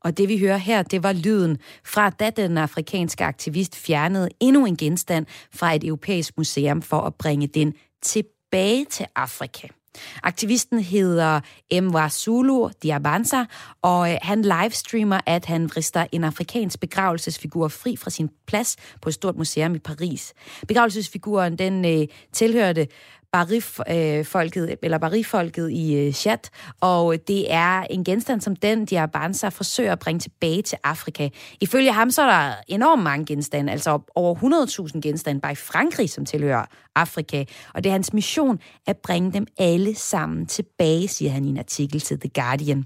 og det vi hører her, det var lyden fra, da den afrikanske aktivist fjernede endnu en genstand fra et europæisk museum for at bringe den tilbage til Afrika. Aktivisten hedder Zulu Diabanza, og øh, han livestreamer, at han vrister en afrikansk begravelsesfigur fri fra sin plads på et stort museum i Paris. Begravelsesfiguren, den øh, tilhørte Bari-folket, øh, eller Bari-folket i øh, chat, Chad, og det er en genstand, som den Diabanza forsøger at bringe tilbage til Afrika. Ifølge ham så er der enormt mange genstande, altså over 100.000 genstande bare i Frankrig, som tilhører Afrika, og det er hans mission at bringe dem alle sammen tilbage, siger han i en artikel til The Guardian.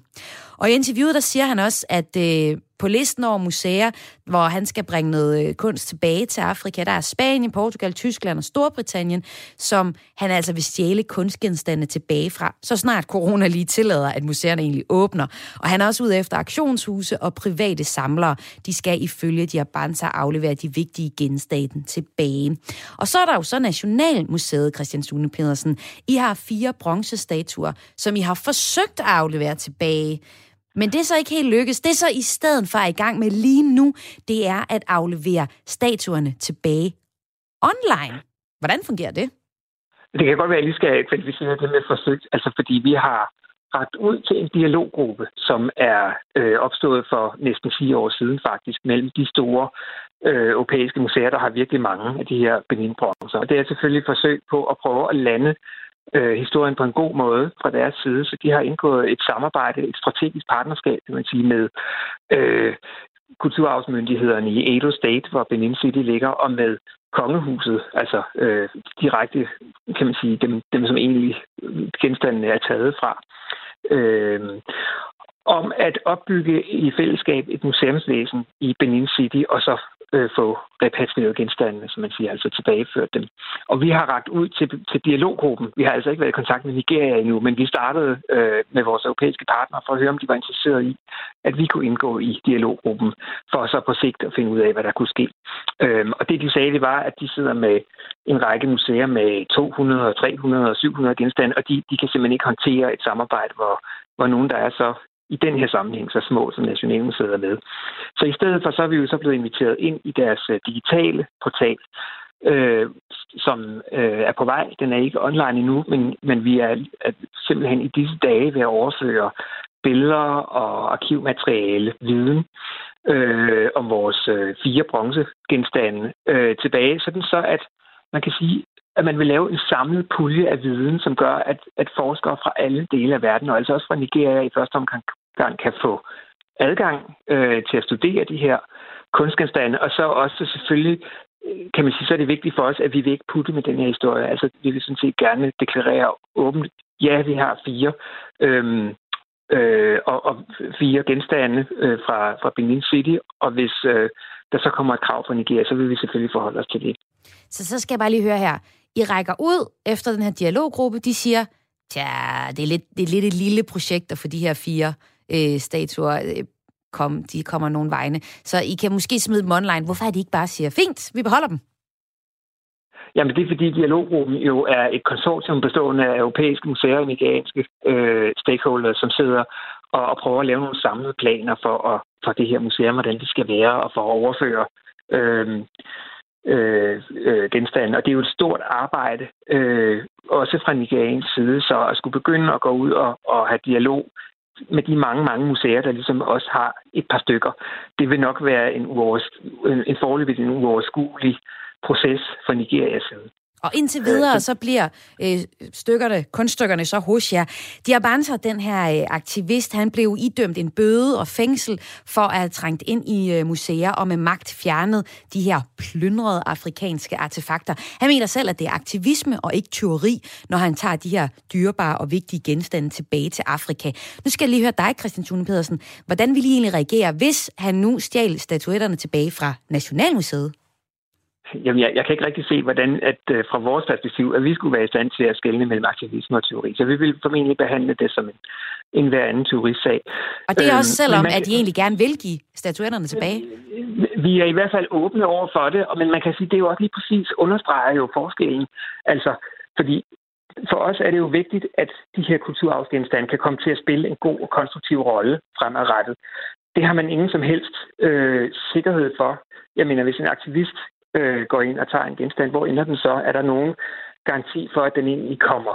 Og i interviewet, der siger han også, at øh, på listen over museer, hvor han skal bringe noget øh, kunst tilbage til Afrika, der er Spanien, Portugal, Tyskland og Storbritannien, som han altså vil stjæle kunstgenstande tilbage fra, så snart corona lige tillader, at museerne egentlig åbner. Og han er også ude efter aktionshuse og private samlere. De skal ifølge de aflevere de vigtige genstande tilbage. Og så er der jo så Nationalmuseet, Christian Sune Pedersen. I har fire bronzestatuer, som I har forsøgt at aflevere tilbage. Men det er så ikke helt lykkes. Det er så i stedet for at i gang med lige nu, det er at aflevere statuerne tilbage online. Hvordan fungerer det? Det kan godt være, at jeg lige skal kvalificere det med forsøg, altså fordi vi har ragt ud til en dialoggruppe, som er øh, opstået for næsten fire år siden faktisk, mellem de store øh, europæiske museer, der har virkelig mange af de her benin Og det er selvfølgelig et forsøg på at prøve at lande øh, historien på en god måde fra deres side. Så de har indgået et samarbejde, et strategisk partnerskab, kan man sige, med øh, kulturarvsmyndighederne i Edo State, hvor Benin City ligger, og med kongehuset, altså øh, direkte, kan man sige, dem, dem som egentlig genstandene er taget fra. Øh, om at opbygge i fællesskab et museumsvæsen i Benin City, og så øh, få repatrieret genstandene, som man siger, altså tilbageført dem. Og vi har ragt ud til, til dialoggruppen. Vi har altså ikke været i kontakt med Nigeria endnu, men vi startede øh, med vores europæiske partnere for at høre, om de var interesserede i, at vi kunne indgå i dialoggruppen, for så på sigt at finde ud af, hvad der kunne ske. Øhm, og det, de sagde, det var, at de sidder med en række museer med 200, 300 og 700 genstande, og de, de kan simpelthen ikke håndtere et samarbejde, hvor, hvor nogen, der er så i den her sammenhæng så små, som Nationalmuseet er med. Så i stedet for, så er vi jo så blevet inviteret ind i deres øh, digitale portal, øh, som øh, er på vej. Den er ikke online endnu, men, men vi er, er simpelthen i disse dage ved at overføre billeder og arkivmateriale, viden øh, om vores øh, fire bronzegenstande øh, tilbage, sådan så at man kan sige, at man vil lave en samlet pulje af viden, som gør, at, at forskere fra alle dele af verden, og altså også fra Nigeria i første omgang, kan få adgang øh, til at studere de her kunstgenstande, og så også selvfølgelig øh, kan man sige, så er det vigtigt for os, at vi vil ikke putte med den her historie. Altså, vi vil sådan set gerne deklarere åbent, ja, vi har fire, øhm, øh, og, og fire genstande øh, fra, fra Benin City, og hvis øh, der så kommer et krav fra Nigeria, så vil vi selvfølgelig forholde os til det. Så så skal jeg bare lige høre her. I rækker ud efter den her dialoggruppe, de siger, Tja, det er lidt, det er lidt et lille projekt at få de her fire øh, statuer øh, kom, de kommer nogle vegne. Så I kan måske smide dem online. Hvorfor er det ikke bare siger, fint, vi beholder dem? Jamen, det er fordi Dialoggruppen jo er et konsortium bestående af europæiske museer og nigerianske øh, stakeholders, som sidder og, og prøver at lave nogle samlede planer for, at, for det her museum, hvordan det skal være, og for at overføre øh, øh, øh, genstande. Og det er jo et stort arbejde, øh, også fra Nigerians side, så at skulle begynde at gå ud og, og have dialog med de mange, mange museer, der ligesom også har et par stykker, det vil nok være en, uovers, en, en forløbig en uoverskuelig proces fra Nigerias side. Og indtil videre, så bliver øh, stykkerne, kunststykkerne så hos jer. Diabanter, den her øh, aktivist, han blev idømt en bøde og fængsel for at have trængt ind i øh, museer og med magt fjernet de her plyndrede afrikanske artefakter. Han mener selv, at det er aktivisme og ikke teori, når han tager de her dyrebare og vigtige genstande tilbage til Afrika. Nu skal jeg lige høre dig, Christian Thune Pedersen. Hvordan vil I egentlig reagere, hvis han nu stjal statuetterne tilbage fra Nationalmuseet? Jamen, jeg, jeg kan ikke rigtig se, hvordan at uh, fra vores perspektiv, at vi skulle være i stand til at skelne mellem aktivisme og teori. Så vi vil formentlig behandle det som en, en hver anden teorisag. Og det er også øhm, selvom, man, at de egentlig gerne vil give statuetterne tilbage? Vi er i hvert fald åbne over for det, men man kan sige, det er jo også lige præcis understreger jo forskellen. Altså, fordi for os er det jo vigtigt, at de her kulturarvsgenstande kan komme til at spille en god og konstruktiv rolle fremadrettet. Det har man ingen som helst øh, sikkerhed for. Jeg mener, hvis en aktivist øh, går ind og tager en genstand, hvor ender den så? Er der nogen garanti for, at den egentlig kommer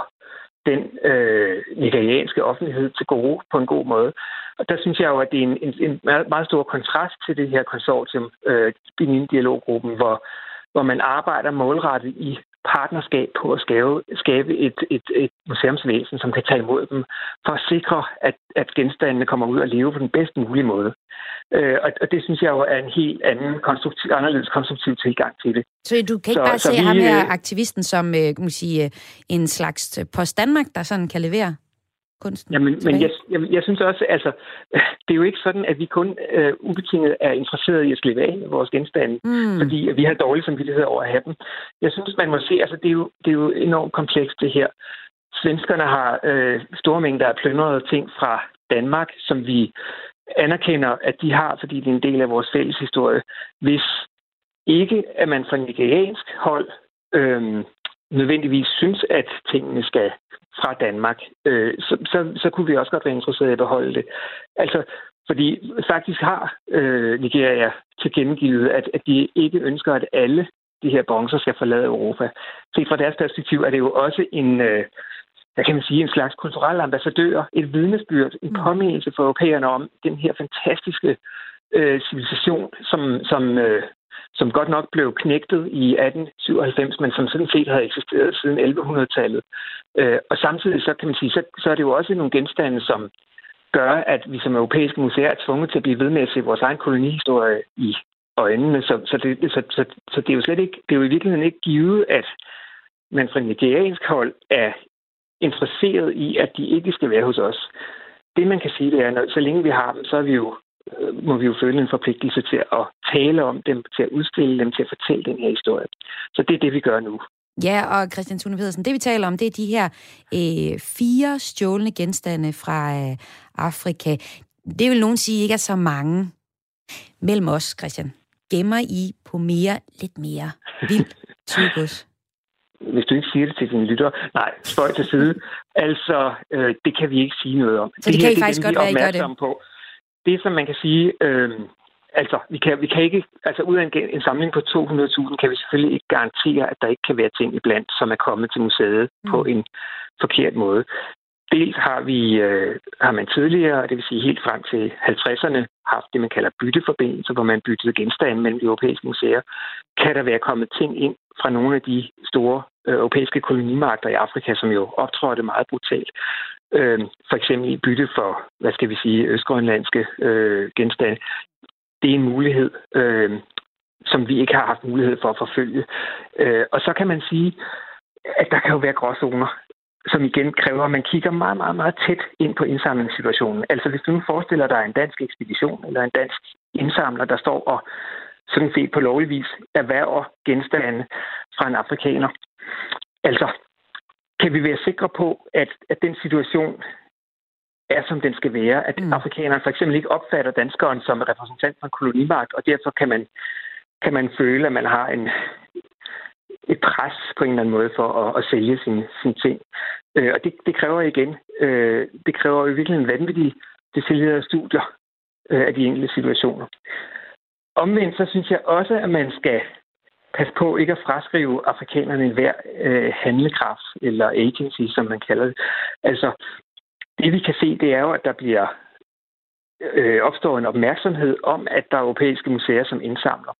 den øh, nigerianske offentlighed til gode på en god måde? Og der synes jeg jo, at det er en, en, en meget stor kontrast til det her konsortium, øh, Benin-dialoggruppen, hvor, hvor man arbejder målrettet i partnerskab på at skabe, skabe et, et, et museumsvæsen, som kan tage imod dem, for at sikre, at, at genstandene kommer ud og leve på den bedst mulige måde. Øh, og, og det synes jeg jo er en helt anden konstruktiv, anderledes konstruktiv tilgang til det. Så du kan ikke så, bare så se vi, ham her, øh, aktivisten, som øh, kan sige, øh, en slags post Danmark, der sådan kan levere? Kunsten? Jamen, men jeg, jeg, jeg synes også, altså, *laughs* det er jo ikke sådan, at vi kun uh, ubetinget er interesseret i at slippe af med vores genstande, mm. fordi vi har dårlig samvittighed over at have dem. Jeg synes, man må se, altså, det er jo, det er jo enormt komplekst, det her. Svenskerne har uh, store mængder af plyndrede ting fra Danmark, som vi anerkender, at de har, fordi det er en del af vores fælles historie. Hvis ikke, at man fra nigeriansk hold øhm, nødvendigvis synes, at tingene skal fra Danmark, øh, så, så, så kunne vi også godt være interesserede i at beholde det. Altså, fordi faktisk har øh, Nigeria tilkendegivet, at, at de ikke ønsker, at alle de her bronzer skal forlade Europa. Så fra deres perspektiv er det jo også en, øh, hvad kan man sige, en slags kulturel ambassadør, et vidnesbyrd, en mm. påmindelse for europæerne om den her fantastiske øh, civilisation, som, som øh, som godt nok blev knægtet i 1897, men som sådan set har eksisteret siden 1100-tallet. Øh, og samtidig så kan man sige, så, så er det jo også nogle genstande, som gør, at vi som europæiske museer er tvunget til at blive ved med at se vores egen kolonihistorie i øjnene. Så, så, det, så, så, så det er jo slet ikke, det er jo i virkeligheden ikke givet, at man fra nigeriansk hold er interesseret i, at de ikke skal være hos os. Det man kan sige, det er, at så længe vi har dem, så er vi jo må vi jo føle en forpligtelse til at tale om dem, til at udstille dem, til at fortælle den her historie. Så det er det, vi gør nu. Ja, og Christian Thune Pedersen, det vi taler om, det er de her øh, fire stjålne genstande fra øh, Afrika. Det vil nogen sige ikke er så mange mellem os, Christian. Gemmer I på mere, lidt mere vildt tygus? *laughs* Hvis du ikke siger det til dine lytter, nej, spøj til side. Altså, øh, det kan vi ikke sige noget om. Så det, det kan her, I faktisk det, godt være, I gør det? På det, som man kan sige, øh, altså, vi kan, vi kan ikke, altså ud af en, en samling på 200.000, kan vi selvfølgelig ikke garantere, at der ikke kan være ting iblandt, som er kommet til museet mm. på en forkert måde. Dels har vi, øh, har man tidligere, det vil sige helt frem til 50'erne, haft det, man kalder bytteforbindelser, hvor man byttede genstande mellem de europæiske museer. Kan der være kommet ting ind fra nogle af de store Øh, europæiske kolonimagter i Afrika, som jo optrådte meget brutalt. Øh, for eksempel i bytte for, hvad skal vi sige, østgrønlandske øh, genstande. Det er en mulighed, øh, som vi ikke har haft mulighed for at forfølge. Øh, og så kan man sige, at der kan jo være gråzoner, som igen kræver, at man kigger meget, meget, meget tæt ind på indsamlingssituationen. Altså hvis du nu forestiller dig en dansk ekspedition eller en dansk indsamler, der står og sådan set på lovlig vis erhverver genstande fra en afrikaner. Altså, kan vi være sikre på, at, at den situation er, som den skal være. At mm. afrikanerne for eksempel ikke opfatter danskeren som repræsentant for en kolonimagt, og derfor kan man, kan man føle, at man har en, et pres på en eller anden måde for at, at sælge sine, sine ting. Øh, og det, det kræver igen, øh, det kræver i virkeligheden vanvittige detaljerede studier øh, af de enkelte situationer. Omvendt så synes jeg også, at man skal passe på ikke at fraskrive afrikanerne en hver øh, handlekraft, eller agency, som man kalder det. Altså, det vi kan se, det er jo, at der bliver øh, opstår en opmærksomhed om, at der er europæiske museer, som indsamler.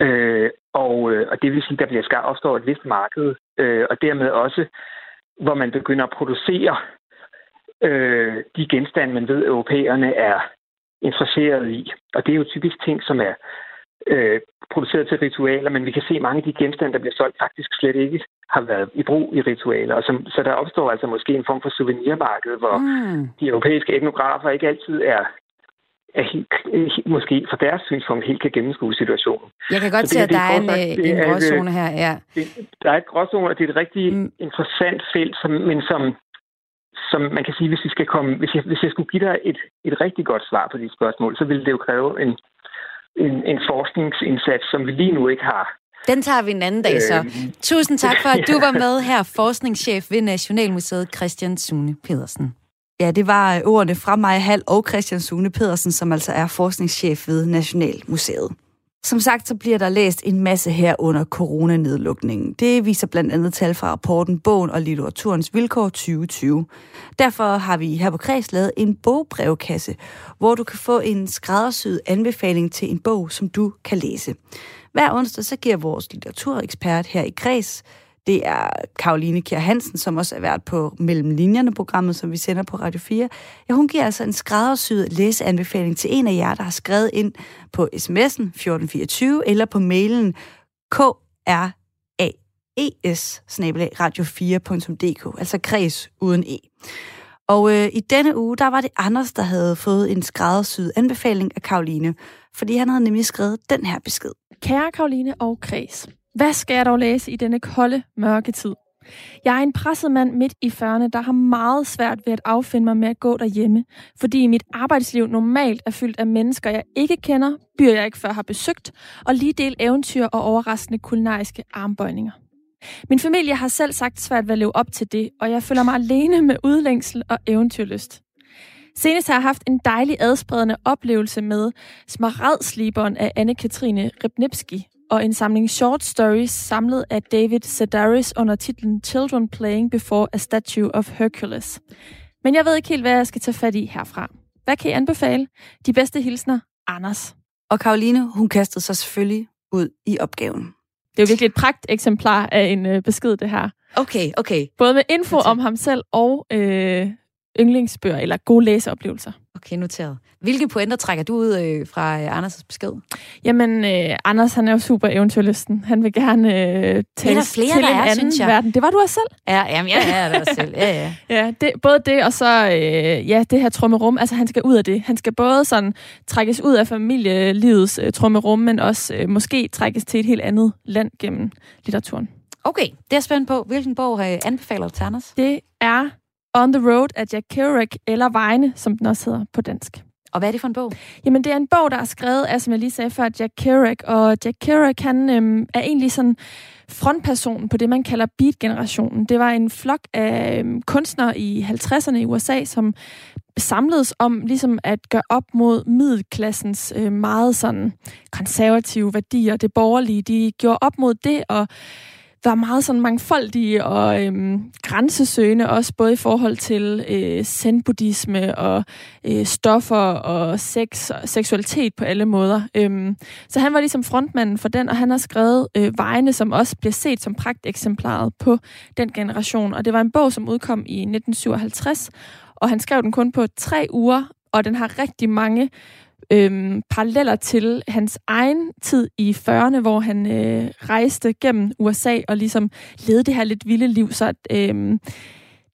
Øh, og, øh, og det vil sige, at der bliver skabt opstår et vist marked, øh, og dermed også, hvor man begynder at producere øh, de genstande, man ved, europæerne er interesseret i. Og det er jo typisk ting, som er øh, produceret til ritualer, men vi kan se, at mange af de genstande, der bliver solgt, faktisk slet ikke har været i brug i ritualer. Og så, så der opstår altså måske en form for souvenirmarked, hvor mm. de europæiske etnografer ikke altid er er helt, måske fra deres synspunkt helt kan gennemskue situationen. Jeg kan godt se, at der er en, sagt, en gråzone her. Ja. Det, der er et gråzone, og det er et rigtig mm. interessant felt, som, men som, som man kan sige, hvis, vi skal komme, hvis, jeg, hvis jeg skulle give dig et, et rigtig godt svar på de spørgsmål, så ville det jo kræve en, en, en forskningsindsats, som vi lige nu ikke har. Den tager vi en anden dag så. Øh, Tusind tak for, at du *laughs* var med her, forskningschef ved Nationalmuseet Christian Sune Pedersen. Ja, det var ordene fra Maja Hall og Christian Sune Pedersen, som altså er forskningschef ved Nationalmuseet. Som sagt, så bliver der læst en masse her under coronanedlukningen. Det viser blandt andet tal fra rapporten Bogen og litteraturens vilkår 2020. Derfor har vi her på Kreds lavet en bogbrevkasse, hvor du kan få en skræddersyet anbefaling til en bog, som du kan læse. Hver onsdag så giver vores litteraturekspert her i Kreds det er Karoline Kjær Hansen, som også er vært på Mellem Linjerne programmet, som vi sender på Radio 4. Ja, hun giver altså en skræddersyet læseanbefaling til en af jer, der har skrevet ind på sms'en 1424 eller på mailen kraes radio4.dk, e. altså kreds uden e. Og øh, i denne uge, der var det Anders, der havde fået en skræddersyet anbefaling af Karoline, fordi han havde nemlig skrevet den her besked. Kære Karoline og Kreds, hvad skal jeg dog læse i denne kolde, mørke tid? Jeg er en presset mand midt i 40'erne, der har meget svært ved at affinde mig med at gå derhjemme, fordi mit arbejdsliv normalt er fyldt af mennesker, jeg ikke kender, byer jeg ikke før har besøgt, og lige del eventyr og overraskende kulinariske armbøjninger. Min familie har selv sagt svært ved at leve op til det, og jeg føler mig alene med udlængsel og eventyrlyst. Senest har jeg haft en dejlig adspredende oplevelse med Smaradsliberen af Anne-Katrine Ribnipski, og en samling short stories samlet af David Sedaris under titlen Children Playing Before a Statue of Hercules. Men jeg ved ikke helt, hvad jeg skal tage fat i herfra. Hvad kan I anbefale? De bedste hilsner, Anders. Og Karoline, hun kastede sig selvfølgelig ud i opgaven. Det er jo virkelig et pragt eksemplar af en øh, besked, det her. Okay, okay. Både med info om ham selv og øh, yndlingsbøger eller gode læseoplevelser. Okay, noteret. Hvilke pointer trækker du ud øh, fra øh, Anders' besked? Jamen, øh, Anders han er jo super eventyrlysten. Han vil gerne øh, tale flere, til der en er, anden synes jeg. verden. Det var du også selv. Ja, jamen, jeg er det også selv. Ja, ja. *laughs* ja det, både det og så øh, ja, det her trummerum. Altså, han skal ud af det. Han skal både sådan trækkes ud af familielivets øh, trummerum, men også øh, måske trækkes til et helt andet land gennem litteraturen. Okay, det er spændt på. Hvilken bog øh, anbefaler du til Anders? Det er On the Road af Jack Kerouac, eller Vejene, som den også hedder på dansk. Og hvad er det for en bog? Jamen, det er en bog, der er skrevet af, som jeg lige sagde før, Jack Kerouac. Og Jack Kerouac, han øhm, er egentlig sådan frontpersonen på det, man kalder beat-generationen. Det var en flok af øhm, kunstnere i 50'erne i USA, som samledes om ligesom at gøre op mod middelklassens øh, meget sådan konservative værdier. Det borgerlige, de gjorde op mod det, og var meget sådan mangfoldige og øhm, grænsesøgende, også både i forhold til øh, zen-buddhisme og øh, stoffer og sex og seksualitet på alle måder. Øhm, så han var ligesom frontmanden for den, og han har skrevet øh, Vejene, som også bliver set som pragteksemplaret på den generation. Og det var en bog, som udkom i 1957, og han skrev den kun på tre uger, og den har rigtig mange øhm, paralleller til hans egen tid i 40'erne, hvor han øh, rejste gennem USA og ligesom levede det her lidt vilde liv. Så øhm,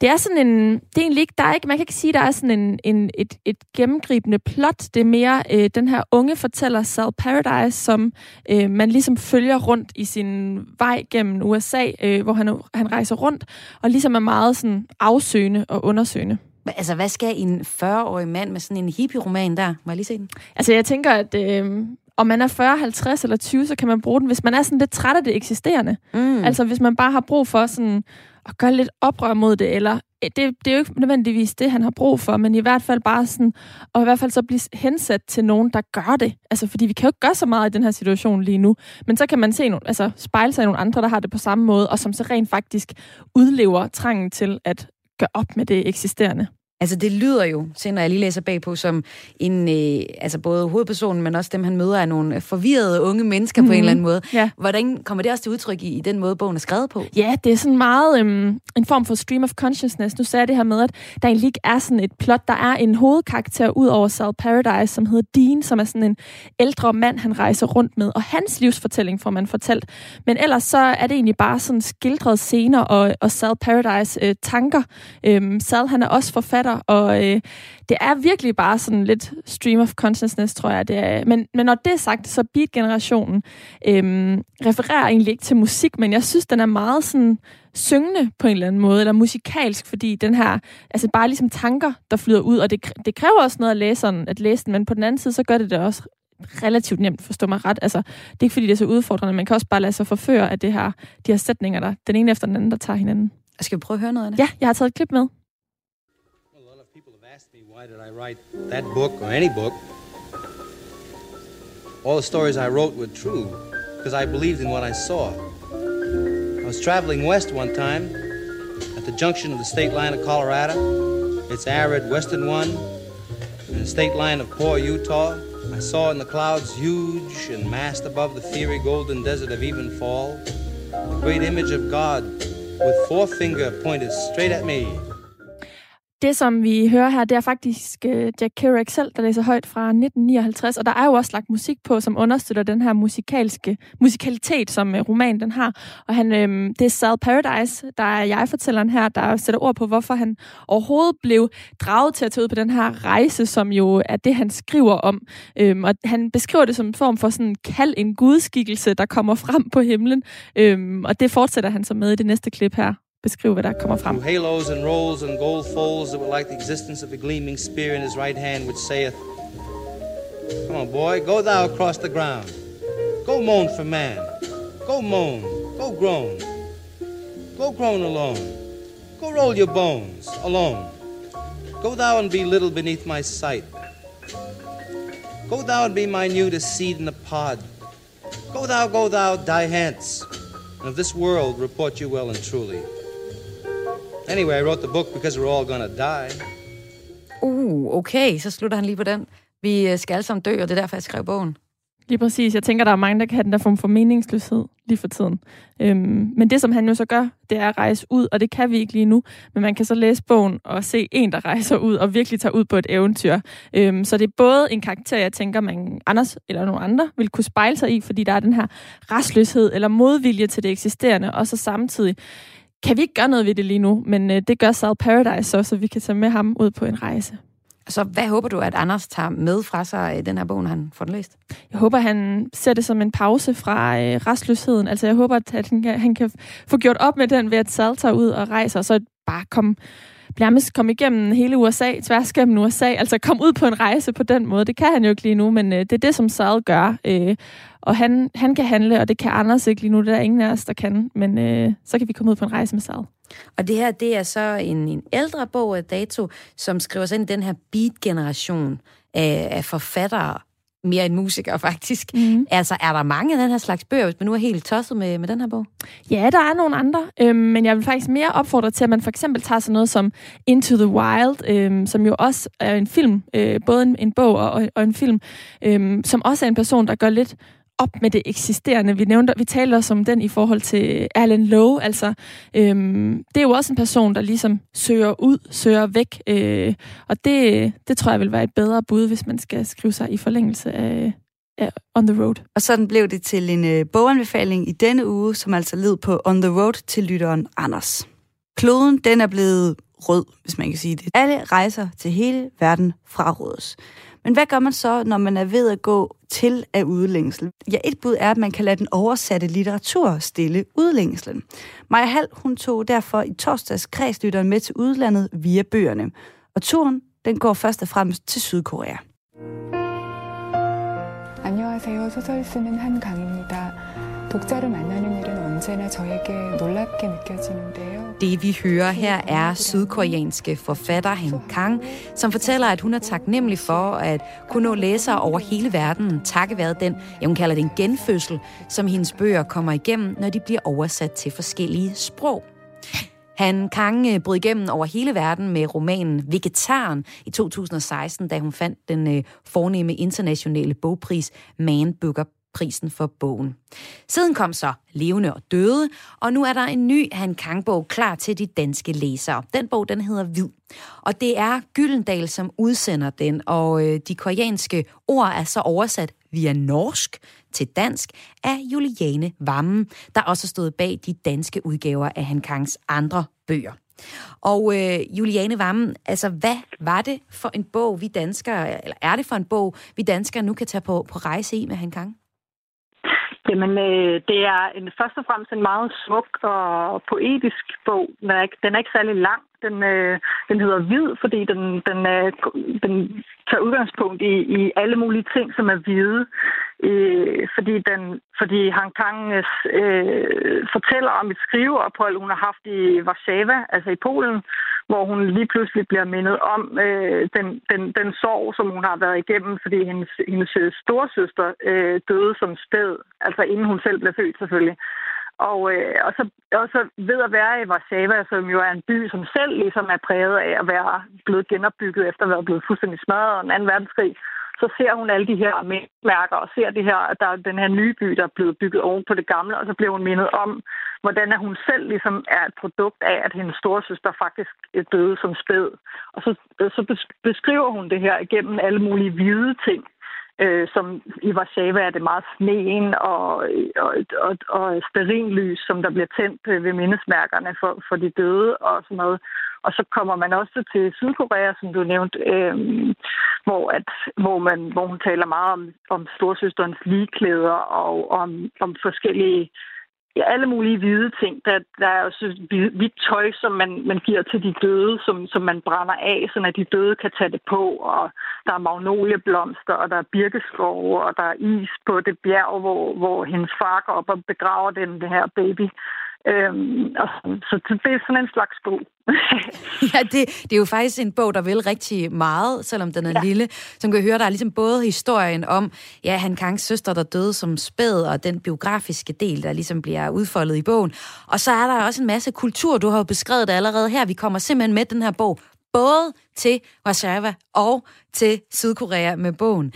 det er sådan en, det er egentlig ikke, der er ikke, man kan ikke sige, der er sådan en, en, et, et gennemgribende plot. Det er mere øh, den her unge fortæller Sal Paradise, som øh, man ligesom følger rundt i sin vej gennem USA, øh, hvor han, han rejser rundt, og ligesom er meget sådan afsøgende og undersøgende. Altså, hvad skal en 40-årig mand med sådan en hippie-roman der? Må jeg lige se den? Altså, jeg tænker, at øh, om man er 40, 50 eller 20, så kan man bruge den, hvis man er sådan lidt træt af det eksisterende. Mm. Altså, hvis man bare har brug for sådan at gøre lidt oprør mod det, eller det, det er jo ikke nødvendigvis det, han har brug for, men i hvert fald bare sådan, og i hvert fald så blive hensat til nogen, der gør det. Altså, fordi vi kan jo ikke gøre så meget i den her situation lige nu, men så kan man se nogle, altså, spejle sig i nogle andre, der har det på samme måde, og som så rent faktisk udlever trangen til at gør op med det eksisterende. Altså det lyder jo, til når jeg lige læser bagpå, som en, øh, altså både hovedpersonen, men også dem, han møder, er nogle forvirrede unge mennesker mm-hmm. på en eller anden måde. Ja. Hvordan kommer det også til udtryk i, i den måde, bogen er skrevet på? Ja, det er sådan meget øhm, en form for stream of consciousness. Nu sagde jeg det her med, at der egentlig ikke er sådan et plot. Der er en hovedkarakter ud over Sal Paradise, som hedder Dean, som er sådan en ældre mand, han rejser rundt med. Og hans livsfortælling får man fortalt. Men ellers så er det egentlig bare sådan skildret scener og, og Sal Paradise øh, tanker. Øhm, Sal, han er også forfatter og øh, det er virkelig bare sådan lidt stream of consciousness, tror jeg. Det er. Men, men når det er sagt, så Beat-generationen øh, refererer egentlig ikke til musik, men jeg synes, den er meget sådan syngende på en eller anden måde, eller musikalsk, fordi den her, altså bare ligesom tanker, der flyder ud, og det, det kræver også noget at læse, at læse den, men på den anden side, så gør det det også relativt nemt, forstå mig ret. Altså, det er ikke fordi, det er så udfordrende, man kan også bare lade sig forføre af det her, de her sætninger, der den ene efter den anden, der tager hinanden. Skal vi prøve at høre noget af det? Ja, jeg har taget et klip med. Why did I write that book or any book? All the stories I wrote were true because I believed in what I saw. I was traveling west one time at the junction of the state line of Colorado, its arid western one, and the state line of poor Utah. I saw in the clouds huge and massed above the fiery golden desert of Evenfall, the great image of God with forefinger pointed straight at me. Det, som vi hører her, det er faktisk øh, Jack Kerouac selv, der læser højt fra 1959, og der er jo også lagt musik på, som understøtter den her musikalske musikalitet, som øh, romanen den har. Og han, uh, det er Sal Paradise, der er jeg-fortælleren her, der sætter ord på, hvorfor han overhovedet blev draget til at tage ud på den her rejse, som jo er det, han skriver om. Uh, og han beskriver det som en form for sådan kald en gudskikkelse, der kommer frem på himlen. Uh, og det fortsætter han så med i det næste klip her. Beskrive, hvad der kommer frem. Halos and rolls and gold folds that were like the existence of a gleaming spear in his right hand, which saith, Come on, boy, go thou across the ground. Go moan for man. Go moan. Go groan. Go groan alone. Go roll your bones alone. Go thou and be little beneath my sight. Go thou and be minute as seed in the pod. Go thou, go thou, die hence. And of this world report you well and truly. Anyway, I wrote the book because we're all gonna die. Uh, okay, så slutter han lige på den. Vi øh, skal alle sammen dø, og det er derfor, jeg skrev bogen. Lige præcis. Jeg tænker, der er mange, der kan have den der form for meningsløshed lige for tiden. Øhm, men det, som han jo så gør, det er at rejse ud, og det kan vi ikke lige nu. Men man kan så læse bogen og se en, der *laughs* rejser ud og virkelig tager ud på et eventyr. Øhm, så det er både en karakter, jeg tænker, man Anders eller nogle andre vil kunne spejle sig i, fordi der er den her restløshed eller modvilje til det eksisterende, og så samtidig kan vi ikke gøre noget ved det lige nu, men øh, det gør Sal Paradise så, så vi kan tage med ham ud på en rejse. Så hvad håber du, at Anders tager med fra sig i den her bog, når han får den læst? Jeg håber, han ser det som en pause fra øh, restløsheden. Altså, jeg håber, at han kan, han kan få gjort op med den ved, at Sal tager ud og rejser, og så bare komme nærmest komme igennem hele USA, tværs gennem USA, altså komme ud på en rejse på den måde. Det kan han jo ikke lige nu, men øh, det er det, som Saul gør. Øh, og han, han kan handle, og det kan Anders ikke lige nu. Det er ingen af os, der kan. Men øh, så kan vi komme ud på en rejse med Saul. Og det her, det er så en, en ældre bog af dato, som skriver sig ind i den her beat-generation af, af forfattere, mere end musikere faktisk. Mm. Altså, er der mange af den her slags bøger, hvis man nu er helt tosset med, med den her bog? Ja, der er nogle andre, øhm, men jeg vil faktisk mere opfordre til, at man for eksempel tager sådan noget som Into the Wild, øhm, som jo også er en film, øh, både en, en bog og, og en film, øhm, som også er en person, der gør lidt op med det eksisterende. Vi nævnte, vi talte også om den i forhold til Alan Lowe, altså øhm, det er jo også en person, der ligesom søger ud, søger væk, øh, og det, det tror jeg vil være et bedre bud, hvis man skal skrive sig i forlængelse af, af On the Road. Og sådan blev det til en øh, boganbefaling i denne uge, som altså led på On the Road til lytteren Anders. Kloden, den er blevet rød, hvis man kan sige det. Alle rejser til hele verden frarådes. Men hvad gør man så, når man er ved at gå til af udlængsel? Ja, et bud er, at man kan lade den oversatte litteratur stille udlængslen. Maja Hall, hun tog derfor i torsdags kredslytteren med til udlandet via bøgerne. Og turen, den går først og fremmest til Sydkorea. 안녕하세요. 소설 쓰는 한강입니다. 독자를 만나는 일은 언제나 저에게 놀랍게 느껴지는데요. Det vi hører her er sydkoreanske forfatter Han Kang, som fortæller, at hun er taknemmelig for at kunne nå læsere over hele verden, takket være den, ja, hun kalder det en genfødsel, som hendes bøger kommer igennem, når de bliver oversat til forskellige sprog. Han Kang øh, brød igennem over hele verden med romanen Vegetaren i 2016, da hun fandt den øh, fornemme internationale bogpris Man Booker prisen for bogen. Siden kom så Levende og Døde, og nu er der en ny Han Kang-bog klar til de danske læsere. Den bog, den hedder Hvid. Og det er Gyldendal, som udsender den, og øh, de koreanske ord er så oversat via norsk til dansk af Juliane Vammen, der også stod bag de danske udgaver af Han Kangs andre bøger. Og øh, Juliane Vammen, altså hvad var det for en bog, vi danskere, eller er det for en bog, vi danskere nu kan tage på, på rejse i med Han Kang? Jamen, øh, det er en, først og fremmest en meget smuk og poetisk bog. Den er ikke, den er ikke særlig lang. Den, øh, den hedder Hvid, fordi den, den, øh, den tager udgangspunkt i, i alle mulige ting, som er hvide. Øh, fordi, den, fordi Han Kang øh, fortæller om et skriveophold, hun har haft i Warszawa, altså i Polen, hvor hun lige pludselig bliver mindet om øh, den, den, den sorg, som hun har været igennem, fordi hendes, hendes storsøster øh, døde som spæd, altså inden hun selv blev født selvfølgelig. Og, øh, og, så, og så ved at være i Warszawa, som jo er en by, som selv ligesom er præget af at være blevet genopbygget efter at være blevet fuldstændig smadret af 2. verdenskrig, så ser hun alle de her mærker og ser det her, at der er den her nye by, der er blevet bygget oven på det gamle, og så bliver hun mindet om, hvordan at hun selv ligesom er et produkt af, at hendes storesøster faktisk døde som spæd. Og så, så beskriver hun det her igennem alle mulige hvide ting, øh, som i Warszawa er det meget sneen og, og, og, og sterinlys, som der bliver tændt øh, ved mindesmærkerne for, for de døde og sådan noget. Og så kommer man også til Sydkorea, som du nævnte, øh, hvor, at, hvor, man, hvor hun taler meget om, om storsøsterens ligeklæder og om, om forskellige alle mulige hvide ting. Der, der er også hvidt tøj, som man, man giver til de døde, som, som man brænder af, så de døde kan tage det på. Og der er magnolieblomster, og der er birkeskove, og der er is på det bjerg, hvor, hvor hendes far går op og begraver den, det her baby. Øhm, og, så det er sådan en slags bog. *laughs* ja, det, det er jo faktisk en bog, der vil rigtig meget, selvom den er ja. lille. Som kan høre, der er ligesom både historien om, ja, Han Kangs søster, der døde som spæd, og den biografiske del, der ligesom bliver udfoldet i bogen. Og så er der også en masse kultur, du har jo beskrevet det allerede her. Vi kommer simpelthen med den her bog, både til Warszawa og til Sydkorea med bogen.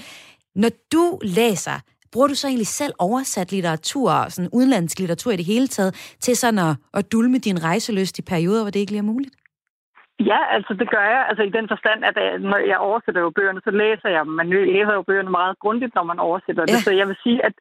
Når du læser Bruger du så egentlig selv oversat litteratur, sådan udenlandsk litteratur i det hele taget, til sådan at, at dulme din rejseløst i perioder, hvor det ikke er muligt? Ja, altså det gør jeg. Altså i den forstand, at øh, når jeg oversætter jo bøgerne, så læser jeg dem. Man læser jo bøgerne meget grundigt, når man oversætter ja. det. Så jeg vil sige, at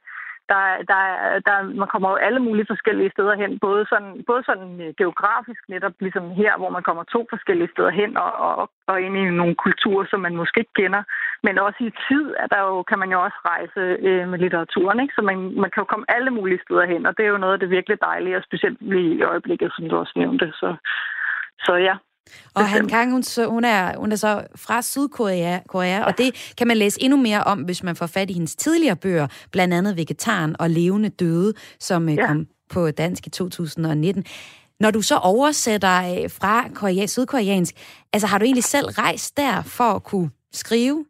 der, der, der, man kommer jo alle mulige forskellige steder hen, både sådan, både sådan øh, geografisk netop, ligesom her, hvor man kommer to forskellige steder hen og, og, og ind i nogle kulturer, som man måske ikke kender, men også i tid er der jo, kan man jo også rejse øh, med litteraturen, ikke? så man, man kan jo komme alle mulige steder hen, og det er jo noget af det virkelig dejlige, og specielt lige i øjeblikket, som du også nævnte. Så, så ja, og Han Kang, hun, hun, er, hun er så fra Sydkorea, Korea, og det kan man læse endnu mere om, hvis man får fat i hendes tidligere bøger, blandt andet Vegetaren og Levende Døde, som øh, ja. kom på dansk i 2019. Når du så oversætter øh, fra korea, sydkoreansk, altså har du egentlig selv rejst der for at kunne skrive?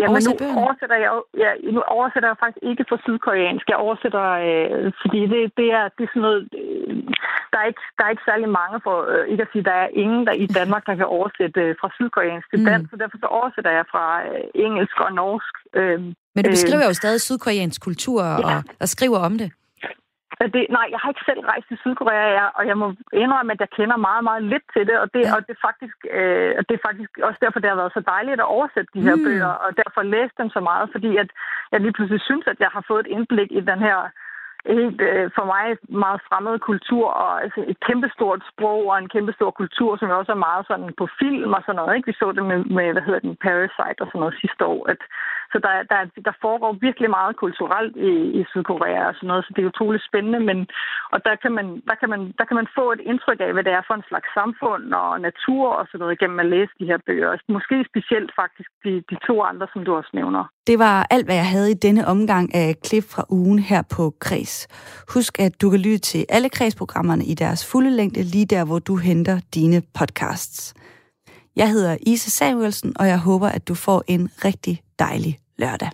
Ja, men nu oversætter, jeg, ja, nu oversætter jeg faktisk ikke for sydkoreansk. Jeg oversætter, øh, fordi det, det, er, det er sådan noget... Øh, der, er ikke, der er ikke særlig mange, for øh, ikke at sige, der er ingen der i Danmark, der kan oversætte øh, fra sydkoreansk til mm. dansk, mm. så derfor så oversætter jeg fra øh, engelsk og norsk. Øh, men du beskriver øh, jo stadig sydkoreansk kultur ja. og, og skriver om det. Det, nej, jeg har ikke selv rejst til Sydkorea, jeg, og jeg må indrømme, at jeg kender meget, meget lidt til det, og det, ja. og det, er, faktisk, øh, det er faktisk også derfor, det har været så dejligt at oversætte de her mm. bøger, og derfor læse dem så meget, fordi at jeg lige pludselig synes, at jeg har fået et indblik i den her helt øh, for mig meget fremmed kultur, og altså et kæmpestort sprog og en kæmpestor kultur, som også er meget sådan på film og sådan noget. Ikke? Vi så det med, med hvad hedder den, Parasite og sådan noget sidste år. At, så der, der, der foregår virkelig meget kulturelt i, i Sydkorea og sådan noget, så det er utroligt spændende. Men, og der kan, man, der, kan man, der kan man få et indtryk af, hvad det er for en slags samfund og natur og sådan noget, gennem at læse de her bøger. Måske specielt faktisk de, de to andre, som du også nævner. Det var alt, hvad jeg havde i denne omgang af klip fra ugen her på Kreds. Husk, at du kan lytte til alle kredsprogrammerne i deres fulde længde, lige der, hvor du henter dine podcasts. Jeg hedder Isa Samuelsen, og jeg håber, at du får en rigtig dejlig lørdag.